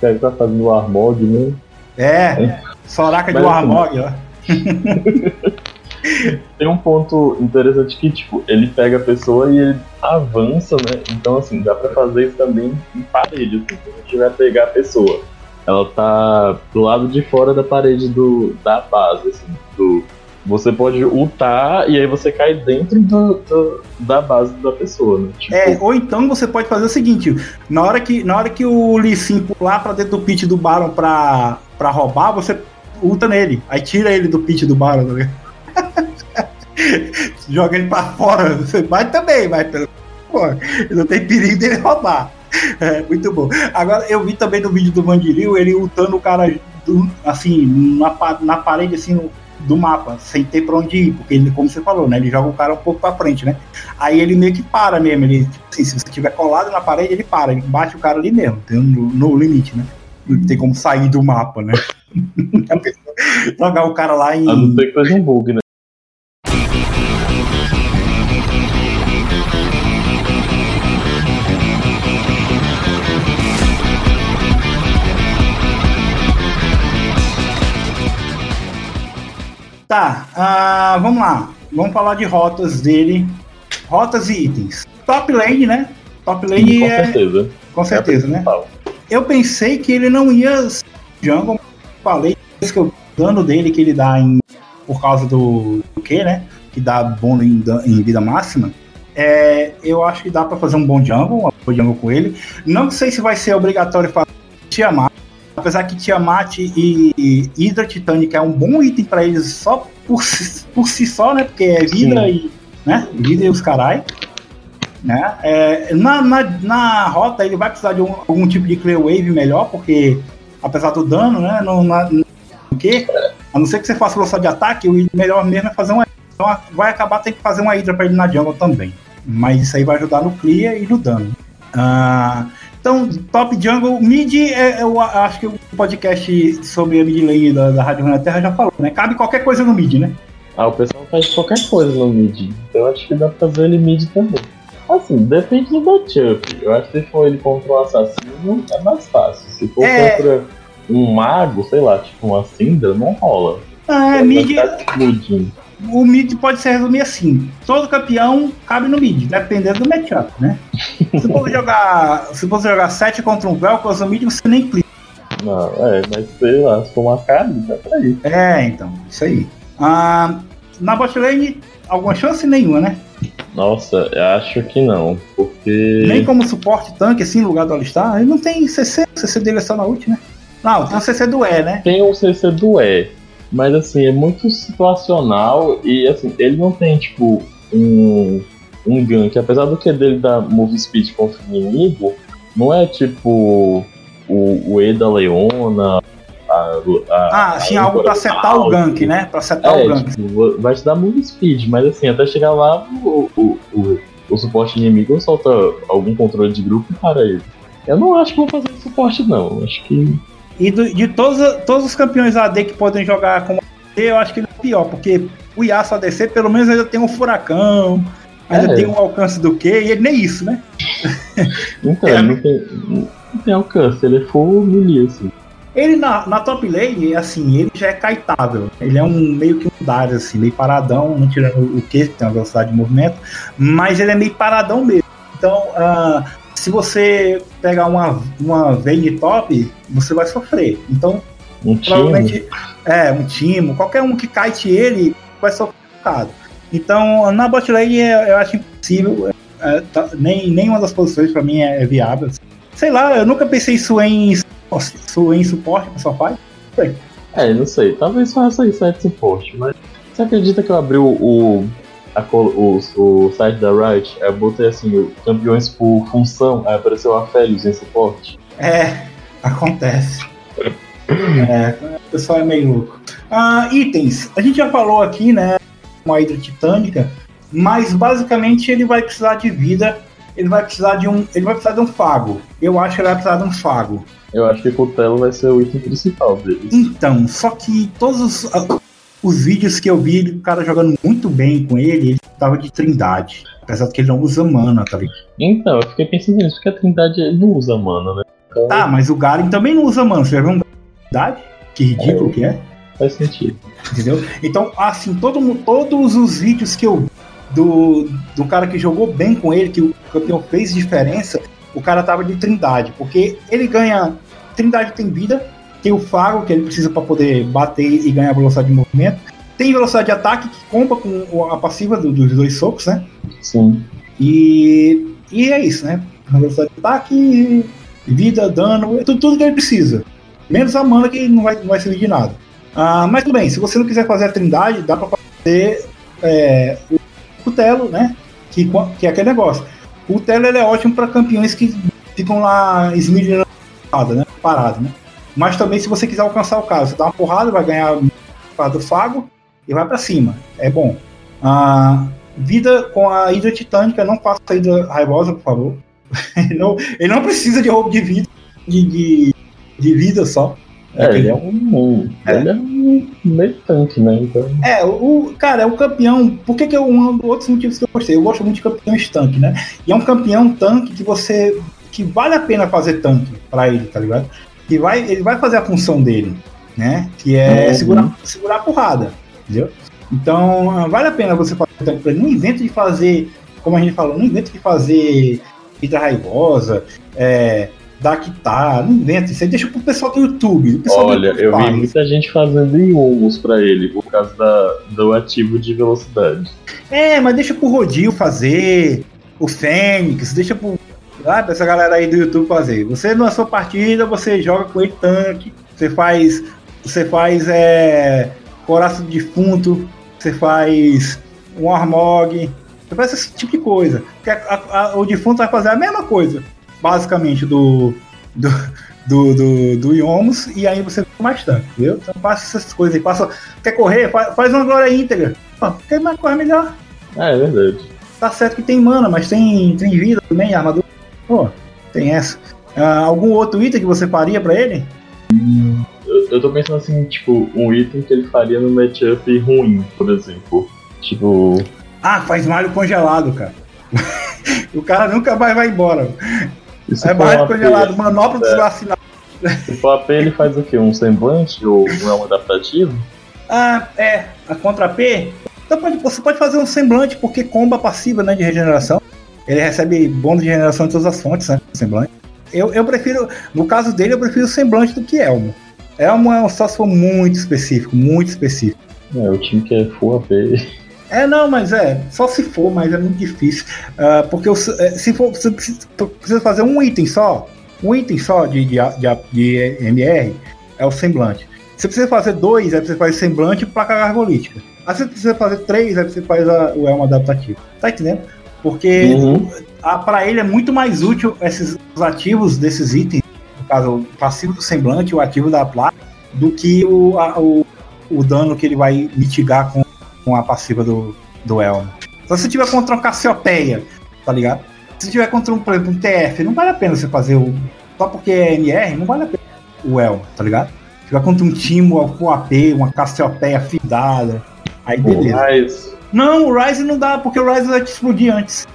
Speaker 2: Cara tá fazendo o Armog, né?
Speaker 1: É, Soraka de Armog, ó.
Speaker 2: Tem um ponto interessante que, tipo, ele pega a pessoa e ele avança, né? Então, assim, dá pra fazer isso também em parede. Assim, se a gente vai pegar a pessoa, ela tá do lado de fora da parede do, da base, assim, do, você pode ultar e aí você cai dentro do, do, da base da pessoa, né?
Speaker 1: Tipo... É, ou então você pode fazer o seguinte: na hora que, na hora que o Lee Sin pular pra dentro do pit do Baron pra, pra roubar, você ulta nele. Aí tira ele do pit do Baron, tá Joga ele pra fora. Você vai também, vai pelo. Pô, não tem perigo dele roubar. É, muito bom. Agora, eu vi também no vídeo do Mandiril ele ultando o cara do, assim, na, na parede, assim, do mapa, sem ter pra onde ir, porque ele, como você falou, né? Ele joga o cara um pouco pra frente, né? Aí ele meio que para mesmo. Ele, tipo assim, se você estiver colado na parede, ele para, ele bate o cara ali mesmo, no, no limite, né? Não tem como sair do mapa, né? Jogar o cara lá em.
Speaker 2: A não ser que seja um bug, né?
Speaker 1: Tá, uh, vamos lá. Vamos falar de rotas dele. Rotas e itens. Top lane, né? Top lane
Speaker 2: com é. Certeza.
Speaker 1: Com certeza, é né? Eu pensei que ele não ia jungle. Falei que o dano dele que ele dá em, por causa do, do que, né? Que dá bom em, em vida máxima. É, eu acho que dá para fazer um bom jungle, um bom jungle com ele. Não sei se vai ser obrigatório fazer Tiamat, apesar que Tiamat e Hydra Titânica é um bom item para eles só por, por si só, né? Porque é vida Sim. e. Né? Vida e os carai. Né? É, na, na, na rota ele vai precisar de um, algum tipo de clear wave melhor, porque apesar do dano, né? No, na, que, a não ser que você faça velocidade de ataque, o melhor mesmo é fazer uma. Então vai acabar tendo que fazer uma Hydra para ele na jungle também. Mas isso aí vai ajudar no clear e no dano. Uh, então, Top Jungle, Mid, é, eu acho que o podcast sobre a mid lane da, da Rádio Terra já falou, né? Cabe qualquer coisa no mid, né?
Speaker 2: Ah, o pessoal faz qualquer coisa no mid. Então eu acho que dá pra fazer ele mid também. Assim, depende do matchup. Eu acho que se for ele contra um assassino, é mais fácil. Se for é... contra um mago, sei lá, tipo uma Syndra, não rola.
Speaker 1: Ah, é, mid o mid pode se resumir assim: todo campeão cabe no mid, dependendo do matchup, né? se você jogar, se você jogar 7 contra um Velcro, no mid você nem clica.
Speaker 2: Não, é, mas sei lá, se for uma carne, dá pra ir.
Speaker 1: É, então, isso aí. Ah, na bot lane, alguma chance nenhuma, né?
Speaker 2: Nossa, eu acho que não, porque.
Speaker 1: Nem como suporte tanque, assim, no lugar do Alistar, ele não tem CC, o CC dele é só na ult, né? Não, tem o CC do E, né?
Speaker 2: Tem o CC do E. Mas assim, é muito situacional e assim, ele não tem, tipo, um, um gank. Apesar do que dele dar move speed contra o inimigo, não é tipo o, o E da Leona. A,
Speaker 1: a, ah, tinha algo pra setar o gank, né? Pra setar é, o gank.
Speaker 2: Tipo, vai te dar move speed, mas assim, até chegar lá, o, o, o, o suporte inimigo solta algum controle de grupo para ele. Eu não acho que vou fazer suporte, não. Acho que
Speaker 1: e do, de todos, todos os campeões AD que podem jogar como AD, eu acho que ele é o pior, porque o Yasuo ADC pelo menos ainda tem um furacão, ainda é. tem um alcance do que, e ele nem isso, né?
Speaker 2: Então, é. não, tem, não tem alcance, ele é full melee, assim.
Speaker 1: Ele na, na top lane, assim, ele já é kaitável. Ele é um meio que um Darius, assim, meio paradão, não tirando o que, tem uma velocidade de movimento, mas ele é meio paradão mesmo. Então, uh, se você pegar uma, uma Vayne top, você vai sofrer. Então,
Speaker 2: um provavelmente,
Speaker 1: é, um timo, qualquer um que kite ele vai sofrer. Então, na bot lane eu acho impossível. É, tá, nem nenhuma das posições para mim é, é, viável. Sei lá, eu nunca pensei isso em, isso em suporte só faz.
Speaker 2: É, não sei. Talvez faça isso em suporte, mas. Você acredita que eu abri o, o, a, o, o site da Riot? Eu botei assim, campeões por função, aí apareceu a Felios em suporte.
Speaker 1: É, acontece. é, o pessoal é meio louco. Ah, itens. A gente já falou aqui, né? Uma hidra titânica, mas basicamente ele vai precisar de vida. Ele vai precisar de um. Ele vai precisar de um fago. Eu acho que ele vai precisar de um fago.
Speaker 2: Eu acho que Cutelo vai ser o item principal deles.
Speaker 1: Então, só que todos os, os vídeos que eu vi, o cara jogando muito bem com ele, ele tava de trindade. Apesar de que ele não usa mana, tá ligado?
Speaker 2: Então, eu fiquei pensando nisso, porque a trindade não usa mana, né?
Speaker 1: Então... Tá, mas o Garen também não usa mana. Você já viu um trindade? Que ridículo é, que é.
Speaker 2: Faz sentido.
Speaker 1: Entendeu? Então, assim, todo, todos os vídeos que eu do, do cara que jogou bem com ele, que o campeão fez diferença, o cara tava de trindade, porque ele ganha. Trindade tem vida, tem o faro que ele precisa para poder bater e ganhar velocidade de movimento. Tem velocidade de ataque que compra com a passiva do, dos dois socos, né?
Speaker 2: Sim.
Speaker 1: E, e é isso, né? Velocidade de ataque, vida, dano, é tudo, tudo que ele precisa. Menos a mana que não vai, não vai servir de nada. Ah, mas tudo bem, se você não quiser fazer a trindade, dá para fazer é, o cutelo, né? Que, que é aquele negócio. O cutelo é ótimo para campeões que ficam lá esmirilhando, né? Parado, né? Mas também, se você quiser alcançar o cara, você dá uma porrada, vai ganhar a do Fago e vai para cima. É bom. Ah, vida com a Hidra Titânica, não faça a Hidra Raivosa, por favor. ele, não, ele não precisa de roubo de vida, de, de, de vida só.
Speaker 2: É, ele é um, é. Ele é um meio tanque, né? Então...
Speaker 1: É, o, cara, é o campeão. Por que, que é um dos outros motivos que eu gostei? Eu gosto muito de campeões tanque, né? E é um campeão tanque que você. que vale a pena fazer tanque pra ele, tá ligado? Que vai, ele vai fazer a função dele, né? Que é uhum. segurar, segurar a porrada, entendeu? Então, vale a pena você fazer tanque pra ele. Não inventa de fazer, como a gente falou, não inventa de fazer Hidra Raivosa, é, Dactar, não inventa. Isso aí deixa pro pessoal do YouTube. Pessoal
Speaker 2: Olha, do YouTube eu faz. vi muita gente fazendo Iomos pra ele, por causa da, do ativo de velocidade.
Speaker 1: É, mas deixa pro Rodil fazer, o Fênix, deixa pro ah, essa galera aí do YouTube fazer. Você na sua partida, você joga com ele tanque, você faz. Você faz é, coração defunto, você faz um armog, você faz esse tipo de coisa. Porque a, a, o defunto vai fazer a mesma coisa, basicamente, do. do do, do, do e aí você fica mais tanque, entendeu? Então faça essas coisas aí. Passa, quer correr? Faz, faz uma glória íntegra. Pô, quer mais correr melhor.
Speaker 2: Ah, é verdade.
Speaker 1: Tá certo que tem mana, mas tem, tem vida também, armadura Pô, tem essa. Ah, algum outro item que você faria para ele?
Speaker 2: Eu, eu tô pensando assim, tipo, um item que ele faria no matchup ruim, por exemplo. Tipo.
Speaker 1: Ah, faz malho congelado, cara. o cara nunca mais vai embora.
Speaker 2: Isso é malho
Speaker 1: congelado, manopla é. desvacinado.
Speaker 2: Se for AP, ele faz o quê? Um semblante ou não é um adaptativo?
Speaker 1: Ah, é. A contra P. Então pode, você pode fazer um semblante, porque comba passiva né, de regeneração. Ele recebe bônus de regeneração de todas as fontes, né? Semblante. Eu, eu prefiro, no caso dele, eu prefiro o semblante do que Elmo. Elmo é um só se for muito específico, muito específico.
Speaker 2: É, o time que é full AP.
Speaker 1: É, não, mas é, só se for, mas é muito difícil. Uh, porque eu, é, se for, você precisa fazer um item só, um item só de, de, de, de MR, é o semblante. Você precisa fazer dois, aí você faz semblante e placa argolítica. Aí você precisa fazer três, aí você faz a, o elmo adaptativo. Tá entendendo? Porque uhum. para ele é muito mais útil esses ativos desses itens, no caso, o passivo do semblante, o ativo da placa, do que o, a, o, o dano que ele vai mitigar com, com a passiva do, do Elmo. Então, se tiver contra uma Cassiopeia, tá ligado? Se tiver contra um, por exemplo, um TF, não vale a pena você fazer o. Só porque é MR, não vale a pena o Elmo, tá ligado? Se tiver contra um Timo com AP, uma Cassiopeia fidada, aí beleza. Mas não, o Ryze não dá, porque o Ryze vai te explodir antes.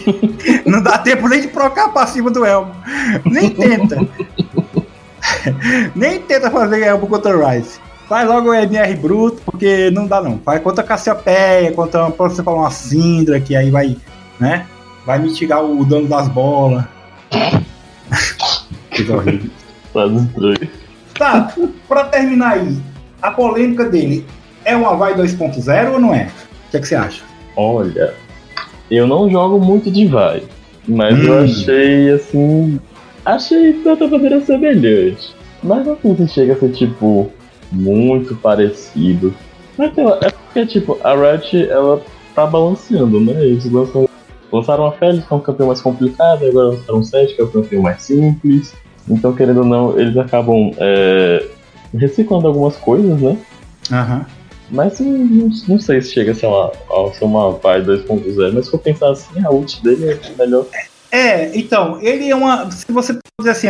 Speaker 1: não dá tempo nem de trocar pra cima do Elmo. Nem tenta. nem tenta fazer Elmo contra o Ryze. Faz logo o MR bruto, porque não dá não. Faz contra a Cassiopeia, contra você falar uma Sindra, que aí vai, né? Vai mitigar o dano das bolas. que horrível. Tá, pra terminar aí, a polêmica dele é uma vai 2.0 ou não é? O que, é que você acha?
Speaker 2: Olha, eu não jogo muito de vai, mas hum. eu achei assim. Achei de certa maneira semelhante. Mas não sei se chega a ser tipo muito parecido. Mas é porque tipo, a Riot ela tá balanceando, né? Eles lançam, lançaram a Félix, que é um campeão mais complicado, agora lançaram o 7, que é um campeão mais simples. Então, querendo ou não, eles acabam é, reciclando algumas coisas, né?
Speaker 1: Aham. Uhum.
Speaker 2: Mas não, não, sei se chega a ser uma, a ser uma VAI 2.0, mas se for pensar assim, a ult dele é melhor.
Speaker 1: É, então, ele é uma. Se você dizer assim,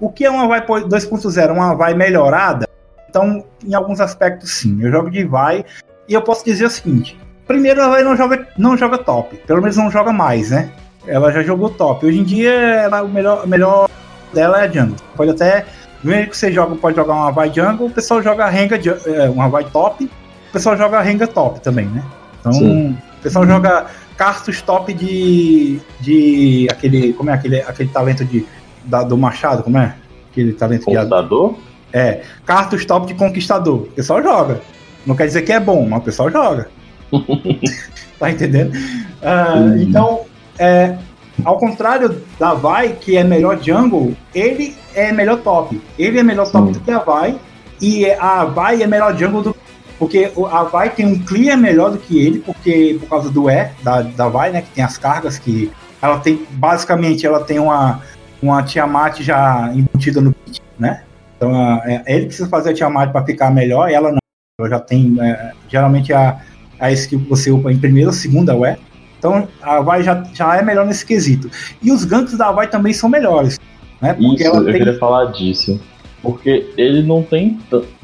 Speaker 1: o que é uma VAI 2.0? Uma VAI melhorada? Então, em alguns aspectos, sim. Eu jogo de VAI e eu posso dizer o seguinte: primeiro, a VAI não joga, não joga top, pelo menos não joga mais, né? Ela já jogou top. Hoje em dia, ela, o melhor, melhor dela é jungle. Pode até. Mesmo que você joga, pode jogar uma vai jungle, o pessoal joga renga, é, uma vai top, o pessoal joga renga top também, né? Então, Sim. o pessoal joga cartos top de. de. aquele. Como é aquele, aquele talento de, da, do Machado, como é? Aquele talento
Speaker 2: Conquistador?
Speaker 1: De, é, cartos top de conquistador. O pessoal joga. Não quer dizer que é bom, mas o pessoal joga. tá entendendo? Uh, então, é, ao contrário da Vai, que é melhor jungle, ele é melhor top. Ele é melhor top do que a Vai. E a Vai é melhor jungle do porque a Vai tem um clear melhor do que ele, porque por causa do E da, da Vai, né? Que tem as cargas que ela tem. Basicamente, ela tem uma, uma Tiamat já embutida no kit, né? Então é, ele precisa fazer a Tiamat para ficar melhor, ela não. Ela já tem. É, geralmente a, a skill que você upa em primeira segunda UE. Então a Vai já, já é melhor nesse quesito. E os ganks da Vai também são melhores. Né?
Speaker 2: Porque Isso, eu tem... queria falar disso. Porque ele não tem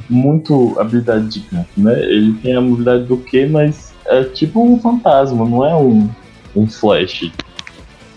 Speaker 2: muito habilidade de gank, né? Ele tem a habilidade do Q, mas é tipo um fantasma, não é um, um flash.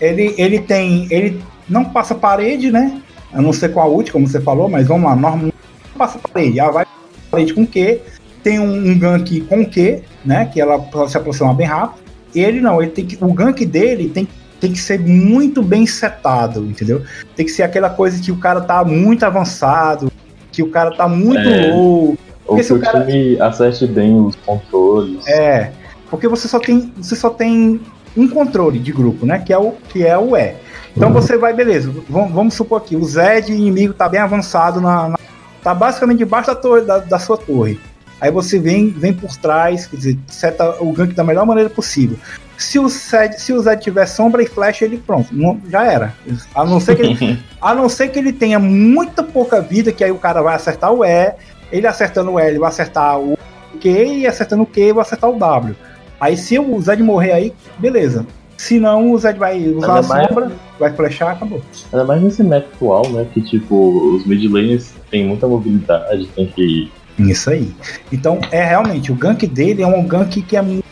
Speaker 1: Ele, ele tem. Ele não passa parede, né? A não com a ult, como você falou, mas vamos lá, normal passa parede. Ela vai parede com Q. Tem um, um gank com Q, né? Que ela se aproximar bem rápido. Ele não, ele tem que, o gank dele tem, tem que ser muito bem setado, entendeu? Tem que ser aquela coisa que o cara tá muito avançado, que o cara tá muito é, low.
Speaker 2: Ou que o cara... time acerte bem os controles.
Speaker 1: É, porque você só tem, você só tem um controle de grupo, né? Que é o, que é o E. Então uhum. você vai, beleza, vamos, vamos, supor aqui, o Zé de inimigo tá bem avançado, na, na tá basicamente debaixo da, torre, da, da sua torre. Aí você vem, vem por trás, quer dizer, seta o gank da melhor maneira possível. Se o Zed, se o Zed tiver sombra e flash, ele pronto, não, já era. A não, ser que ele, a não ser que ele tenha muita pouca vida, que aí o cara vai acertar o E, ele acertando o ele vai acertar o Q, e acertando o Q, vai acertar o W. Aí se o Zed morrer aí, beleza. Se não, o Zed vai usar a sombra, mais... vai flechar, acabou.
Speaker 2: Ainda mais nesse meta atual, né? Que tipo, os mid laners têm muita mobilidade, tem que
Speaker 1: isso aí. Então, é realmente, o gank dele é um gank que é muito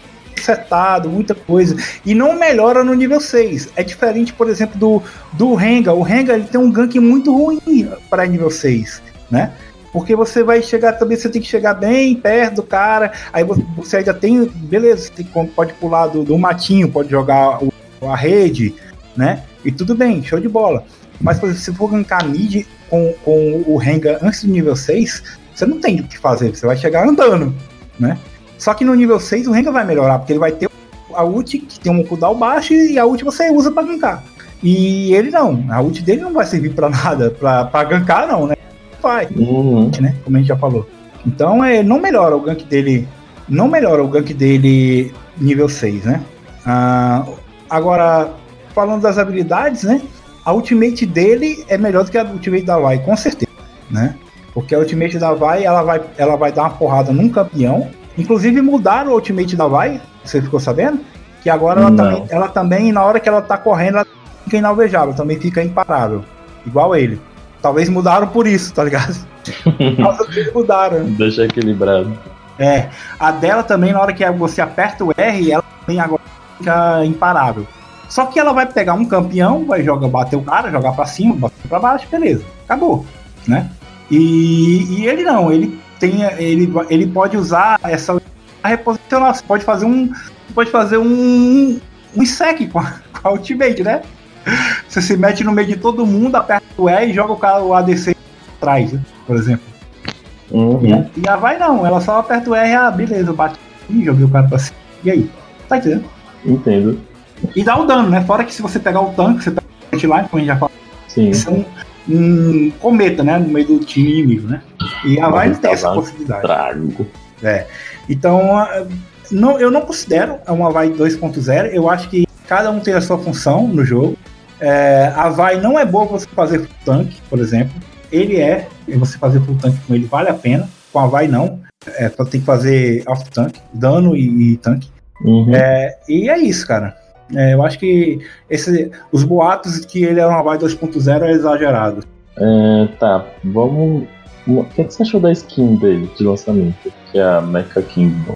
Speaker 1: muita coisa. E não melhora no nível 6. É diferente, por exemplo, do, do Renga. O Renga ele tem um gank muito ruim para nível 6, né? Porque você vai chegar também, você tem que chegar bem perto do cara. Aí você ainda tem, beleza, tem, pode pular do, do matinho, pode jogar o, a rede, né? E tudo bem, show de bola. Mas, por exemplo, se for gankar mid com, com o Renga antes do nível 6, você não tem o que fazer, você vai chegar andando, né? Só que no nível 6 o Rengar vai melhorar, porque ele vai ter a ult que tem um cooldown baixo e a ult você usa para gankar. E ele não, a ult dele não vai servir para nada, para gankar não, né? Vai, uhum. né? Como a gente já falou. Então é, não melhora o gank dele, não melhora o gank dele nível 6, né? Ah, agora, falando das habilidades, né? A ultimate dele é melhor do que a ultimate da Vai, com certeza, né? Porque a Ultimate da Vai, ela vai, ela vai dar uma porrada num campeão. Inclusive mudaram o Ultimate da Vai, você ficou sabendo? Que agora ela também, ela também, na hora que ela tá correndo, ela fica inalvejável, também fica imparável. Igual ele. Talvez mudaram por isso, tá ligado?
Speaker 2: mudaram. Deixa equilibrado.
Speaker 1: É. A dela também, na hora que você aperta o R, ela também agora fica imparável. Só que ela vai pegar um campeão, vai jogar, bater o cara, jogar para cima, bater pra baixo, beleza. Acabou, né? E, e ele não, ele tem, ele, ele pode usar essa reposicionar, você pode fazer um, pode fazer um, um sec com a, com a ultimate, né? Você se mete no meio de todo mundo, aperta o E e joga o cara o ADC atrás, né? por exemplo.
Speaker 2: Uhum.
Speaker 1: E, a, vai não, ela só aperta o R, ah, beleza, bate e joguei o cara pra cima. E aí? Tá entendendo?
Speaker 2: Entendo.
Speaker 1: E dá o dano, né? Fora que se você pegar o tanque, você pega o frontline, como a gente já falou,
Speaker 2: Sim.
Speaker 1: isso é um, um cometa, né? No meio do time inimigo, né? E a Vai
Speaker 2: Mas
Speaker 1: tem essa
Speaker 2: tá lá.
Speaker 1: possibilidade.
Speaker 2: Trago.
Speaker 1: Então, a- não, eu não considero uma Vai 2.0. Eu acho que cada um tem a sua função no jogo. É, a Vai não é boa você fazer full tank, por exemplo. Ele é, e você fazer full tank com ele vale a pena. Com a Vai não. É, só tem que fazer off tank, dano e, e tanque.
Speaker 2: Uhum.
Speaker 1: É, e é isso, cara. É, eu acho que esse, os boatos de que ele é uma Vai 2.0 é exagerado.
Speaker 2: É, tá, vamos. O que, é que você achou da skin dele de lançamento? Que é a Mecha Kingdom.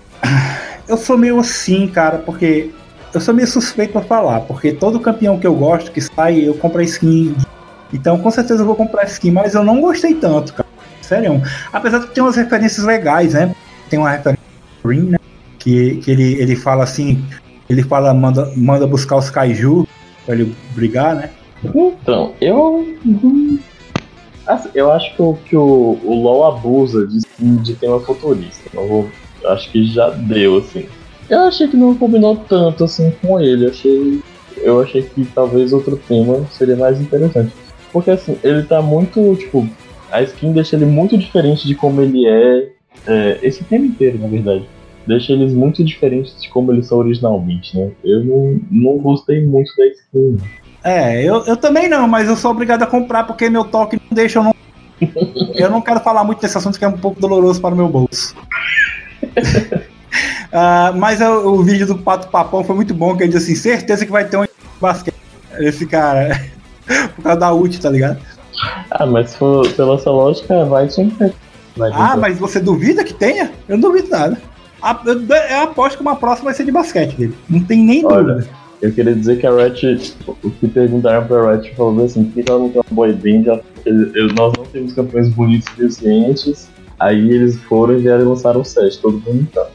Speaker 1: Eu sou meio assim, cara, porque eu sou meio suspeito pra falar, porque todo campeão que eu gosto que sai, eu compro a skin. Então, com certeza eu vou comprar a skin, mas eu não gostei tanto, cara. Sério. Apesar de ter umas referências legais, né? Tem uma referência do Green, né? Que, que ele, ele fala assim, ele fala, manda, manda buscar os kaiju pra ele brigar, né?
Speaker 2: Então, eu. Assim, eu acho que, o, que o, o LoL abusa de, de tema futurista. Eu vou- acho que já deu, assim. Eu achei que não combinou tanto assim com ele. Achei, eu achei que talvez outro tema seria mais interessante. Porque assim, ele tá muito, tipo, a skin deixa ele muito diferente de como ele é. é, esse tema inteiro, na verdade. Deixa eles muito diferentes de como eles são originalmente, né? Eu não, não gostei muito da skin.
Speaker 1: É, eu, eu também não, mas eu sou obrigado a comprar porque meu toque não deixa eu não. eu não quero falar muito desse assunto que é um pouco doloroso para o meu bolso. Ah, mas o, o vídeo do Pato Papão foi muito bom, que ele disse assim, certeza que vai ter um basquete. Esse cara, por causa da ult, tá ligado?
Speaker 2: Ah, mas for pela essa lógica, vai sempre.
Speaker 1: Ah, mas você duvida que tenha? Eu não duvido nada. Eu, eu aposto que uma próxima vai ser de basquete dele. Não tem nem
Speaker 2: Olha,
Speaker 1: dúvida.
Speaker 2: Eu queria dizer que a Ratchet, o que perguntaram pra Ratchet falou assim, por que ela não tem uma boy band? Nós não temos campeões bonitos suficientes. Aí eles foram e vieram e lançaram o set, todo bonitão.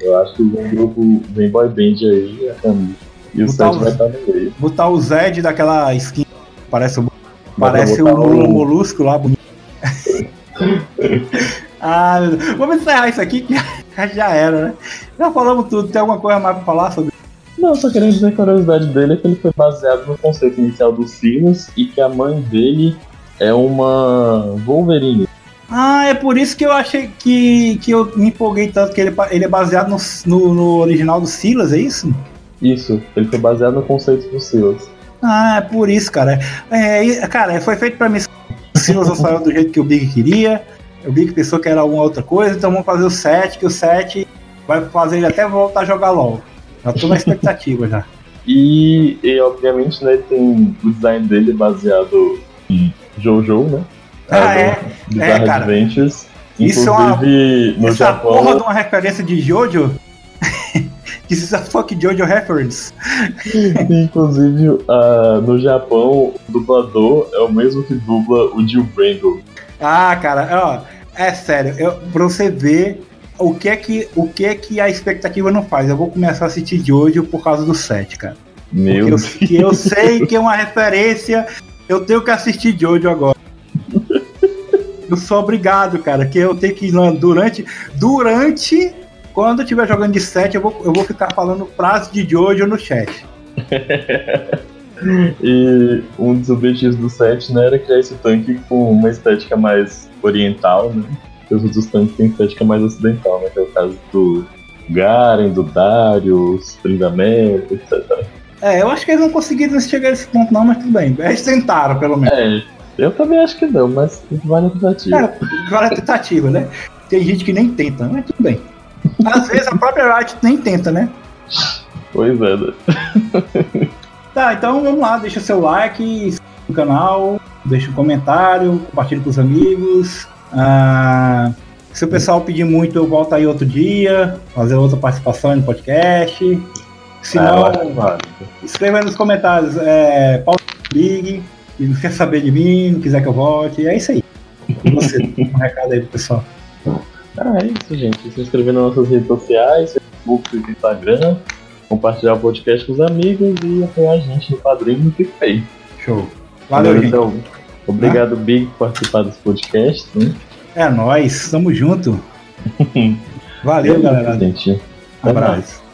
Speaker 2: Eu acho que vem grupo, vem boy band aí, a Camila. E o set vai estar no meio.
Speaker 1: Botar o Zed daquela skin, parece o Parece o Lula Molusco lá, bonito. ah, vamos encerrar isso aqui que já era, né? Já falamos tudo. Tem alguma coisa mais pra falar sobre
Speaker 2: Não, só querendo dizer que a curiosidade dele é que ele foi baseado no conceito inicial do Silas e que a mãe dele é uma Wolverine.
Speaker 1: Ah, é por isso que eu achei que, que eu me empolguei tanto, que ele, ele é baseado no, no, no original do Silas, é isso?
Speaker 2: Isso, ele foi baseado no conceito do Silas.
Speaker 1: Ah, é por isso, cara. É, cara, foi feito pra mim. O Silas não saiu do jeito que o Big queria. O Big pensou que era alguma outra coisa, então vamos fazer o 7, que o 7 vai fazer ele até voltar a jogar LOL. Já tô na expectativa já.
Speaker 2: E, e obviamente, né, tem o design dele baseado em Jojo, né?
Speaker 1: Ah, é?
Speaker 2: Bizarre
Speaker 1: É, cara.
Speaker 2: Adventures.
Speaker 1: Isso é uma-
Speaker 2: no
Speaker 1: Essa
Speaker 2: Japão.
Speaker 1: porra de uma referência de Jojo. This is a fuck Jojo reference.
Speaker 2: Inclusive, ah, no Japão, o dublador é o mesmo que dubla o Jill Brandon.
Speaker 1: Ah, cara, ó, é sério, eu, pra você ver o que é que, o que é que a expectativa não faz. Eu vou começar a assistir Jojo por causa do 7, cara.
Speaker 2: Meu
Speaker 1: Porque eu,
Speaker 2: Deus.
Speaker 1: que eu sei que é uma referência, eu tenho que assistir Jojo agora. Eu sou obrigado, cara, que eu tenho que ir lá durante. Durante. Quando eu estiver jogando de 7, eu vou, eu vou ficar falando frase de Jojo no chat.
Speaker 2: E um dos objetivos do set né, era criar esse tanque com uma estética mais oriental, né? Porque os outros tanques têm estética mais ocidental, né? Que é o caso do Garen, do Darius, Tryndamere, etc.
Speaker 1: É, eu acho que eles não conseguiram chegar nesse ponto, não, mas tudo bem. Eles tentaram, pelo menos.
Speaker 2: É, eu também acho que não, mas vale a tentativa.
Speaker 1: É, agora é tentativa, né? Tem gente que nem tenta, mas tudo bem. Às vezes a própria Riot nem tenta, né?
Speaker 2: Pois é, né?
Speaker 1: Tá, então vamos lá, deixa seu like, se inscreve no canal, deixa um comentário, compartilha com os amigos. Ah, se o pessoal pedir muito, eu volto aí outro dia, fazer outra participação no podcast. Se
Speaker 2: Ah,
Speaker 1: não, escreva aí nos comentários, é, Paulo Big, e não quer saber de mim, não quiser que eu volte, é isso aí. Você, um recado aí pro pessoal.
Speaker 2: Ah, é isso, gente. Se inscrever nas nossas redes sociais, Facebook e Instagram, compartilhar o podcast com os amigos e apoiar a gente no padrinho no PicPay.
Speaker 1: Show. Valeu, gente.
Speaker 2: Então, obrigado, Big, por participar desse podcast. Né?
Speaker 1: É nóis, tamo junto. Valeu,
Speaker 2: isso,
Speaker 1: galera.
Speaker 2: gente.
Speaker 1: Abraço.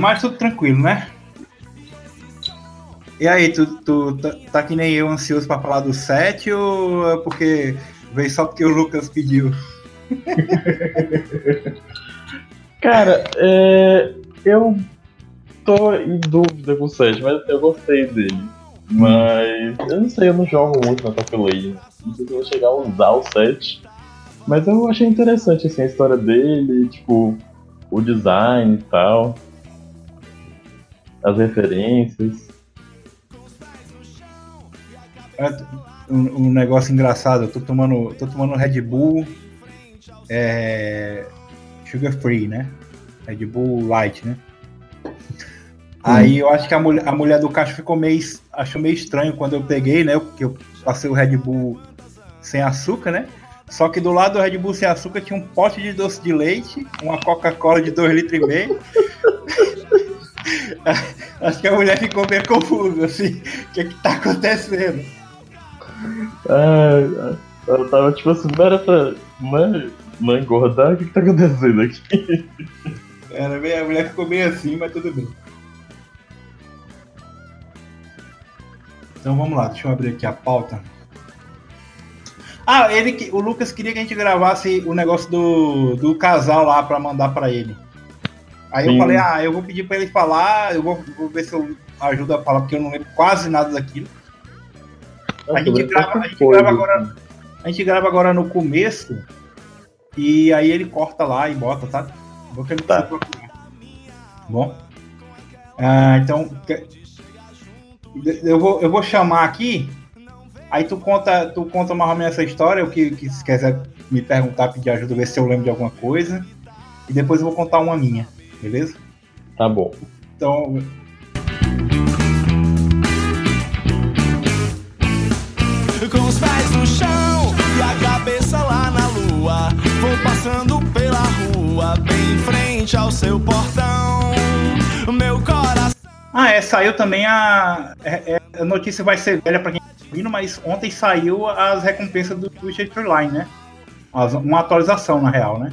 Speaker 2: Mais
Speaker 1: tudo tranquilo, né? E aí, tu, tu tá, tá que nem eu ansioso pra falar do 7 ou é porque veio só porque o Lucas pediu?
Speaker 2: Cara, é, eu tô em dúvida com o 7, mas eu gostei dele. Mas eu não sei, eu não jogo muito na Top Legends. Não sei se eu vou chegar a usar o 7. Mas eu achei interessante assim, a história dele, tipo, o design e tal. As referências.
Speaker 1: É, um, um negócio engraçado, eu tô tomando, tô tomando Red Bull é, sugar free, né? Red Bull Light, né? Aí eu acho que a mulher, a mulher do caixa ficou meio. achou meio estranho quando eu peguei, né? Porque eu passei o Red Bull sem açúcar, né? Só que do lado do Red Bull sem açúcar tinha um pote de doce de leite, uma Coca-Cola de 2,5 litros e meio. Acho que a mulher ficou meio confusa, assim. O que, é que tá acontecendo?
Speaker 2: Ah, ela tava tipo assim, não era pra não, não engordar? O que, que tá acontecendo aqui?
Speaker 1: Era meio, a mulher ficou meio assim, mas tudo bem. Então vamos lá, deixa eu abrir aqui a pauta. Ah, ele, o Lucas queria que a gente gravasse o negócio do, do casal lá para mandar para ele. Aí Sim. eu falei, ah, eu vou pedir para ele falar, eu vou, vou, ver se eu ajudo a falar, porque eu não lembro quase nada daquilo. A gente, grava, a, gente grava agora, a gente grava agora no começo e aí ele corta lá e bota, tá? Vou que ele tá. Bom. Ah, então, eu vou, eu vou chamar aqui, aí tu conta, tu conta mais ou menos essa história, o que, que se quiser me perguntar, pedir ajuda, ver se eu lembro de alguma coisa. E depois eu vou contar uma minha, beleza?
Speaker 2: Tá bom.
Speaker 1: Então. Com os pés no chão e a cabeça lá na lua, vou passando pela rua, bem em frente ao seu portão. Meu coração. Ah, é, saiu também a. É, é, a notícia vai ser velha pra quem tá ouvindo, mas ontem saiu as recompensas do Twitch Line, né? Uma atualização, na real, né?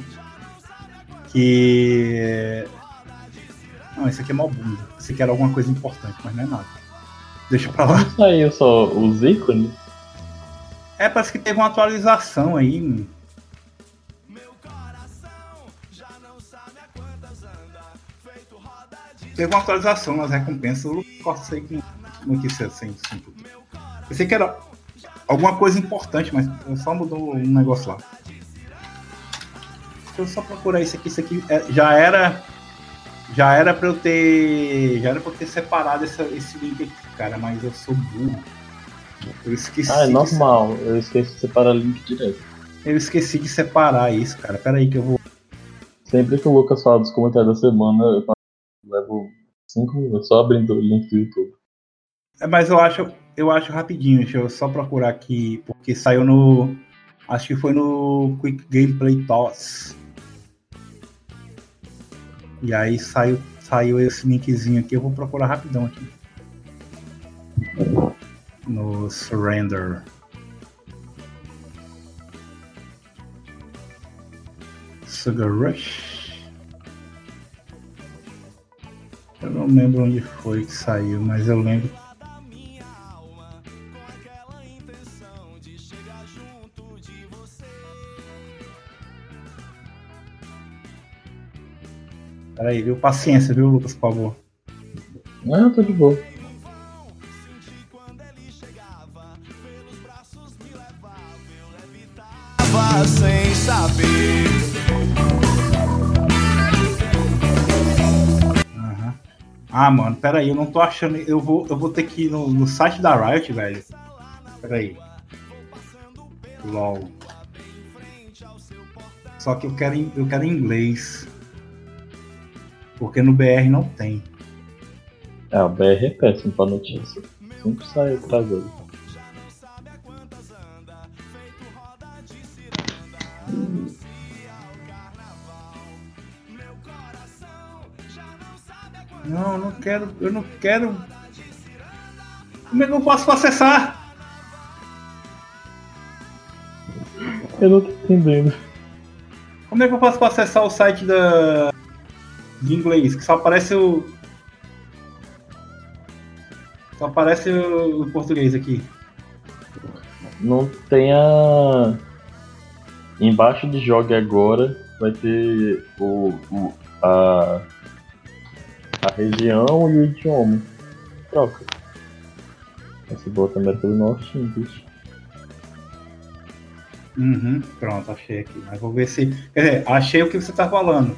Speaker 1: Que. Não, isso aqui é mó bunda. Isso aqui era alguma coisa importante, mas não é nada. Deixa pra lá.
Speaker 2: Não saiu só os ícones?
Speaker 1: É, parece que teve uma atualização aí. teve uma atualização nas recompensas. Eu cortei com notícia sem, sem tudo. Pensei que era alguma coisa importante, mas só mudou um negócio lá. Deixa eu só procurar isso aqui. Isso aqui é, já era. Já era pra eu ter. Já era pra eu ter separado essa, esse link aqui, cara, mas eu sou burro.
Speaker 2: Eu esqueci. Ah, é normal. Eu esqueci de separar o link direto.
Speaker 1: Eu esqueci de separar isso, cara. Pera aí que eu vou.
Speaker 2: Sempre que o Lucas fala dos comentários da semana, eu levo 5 minutos só abrindo o link do YouTube.
Speaker 1: É, mas eu acho, eu acho rapidinho, deixa eu só procurar aqui, porque saiu no. Acho que foi no Quick Gameplay Toss. E aí saiu, saiu esse linkzinho aqui, eu vou procurar rapidão aqui. No Surrender. Sugar Rush. Eu não lembro onde foi que saiu, mas eu lembro. Peraí, viu? Paciência, viu, Lucas, por favor.
Speaker 2: Não, tô de boa. Sem saber
Speaker 1: Ah, mano, pera aí, eu não tô achando. Eu vou, eu vou ter que ir no, no site da Riot, velho. Pera aí. LOL. Só que eu quero, eu quero em inglês. Porque no BR não tem.
Speaker 2: É, o BR é péssimo pra notícia. Sempre sai atrasado.
Speaker 1: Não, não quero, eu não quero. Como é que eu posso acessar?
Speaker 2: Eu não tô entendendo.
Speaker 1: Como é que eu para acessar o site da. De inglês, que só aparece o. Só aparece o, português aqui.
Speaker 2: Não tem a. Embaixo de jogue agora vai ter o, o a, a região e o idioma. Troca. Esse bota América do Norte English.
Speaker 1: Uhum, pronto, achei aqui. Mas vou ver se. Quer dizer, achei o que você tá falando.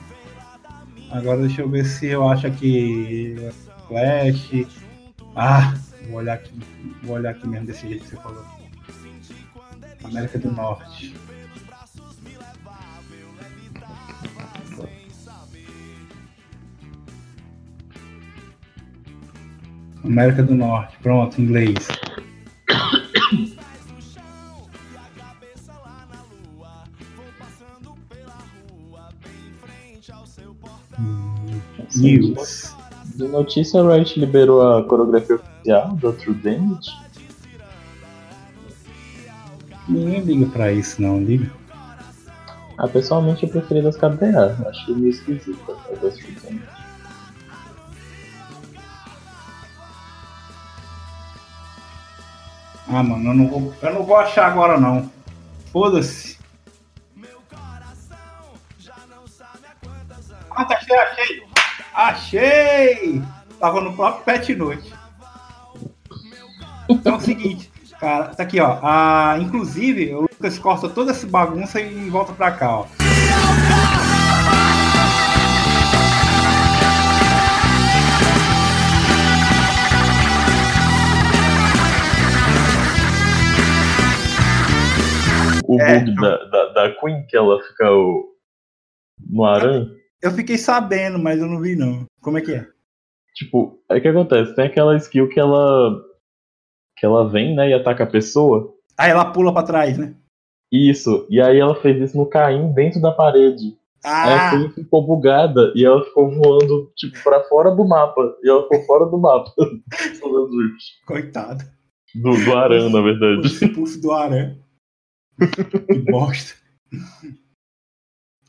Speaker 1: Agora deixa eu ver se eu acho aqui. Flash. Ah, vou olhar aqui. Vou olhar aqui mesmo desse jeito que você falou. América do Norte. América do Norte, pronto, inglês. News.
Speaker 2: De notícia, a Riot liberou a coreografia oficial do True Damage.
Speaker 1: Ninguém liga pra isso, não, liga.
Speaker 2: Ah, pessoalmente eu preferi das KDA. Acho meio esquisita a das True Damage.
Speaker 1: Ah, mano, eu não vou, eu não vou achar agora, não. Foda-se. Ah, tá achei, achei. Achei! Tava no próprio Pet Noite. Então é o seguinte, cara, tá aqui, ó. Ah, inclusive, o Lucas corta toda essa bagunça e volta pra cá, ó.
Speaker 2: O
Speaker 1: É,
Speaker 2: bug da, da, da Queen, que ela fica o, no aranha.
Speaker 1: Eu fiquei sabendo, mas eu não vi, não. Como é que é?
Speaker 2: Tipo, aí o que acontece? Tem aquela skill que ela. que ela vem, né, e ataca a pessoa.
Speaker 1: Aí ela pula pra trás, né?
Speaker 2: Isso, e aí ela fez isso no Caim dentro da parede. Aí a
Speaker 1: Ah,
Speaker 2: Queen ficou bugada e ela ficou voando, tipo, pra fora do mapa. E ela ficou fora do mapa.
Speaker 1: coitado.
Speaker 2: do, do Aran, na
Speaker 1: O
Speaker 2: verdade.
Speaker 1: expulso do Aran. que bosta.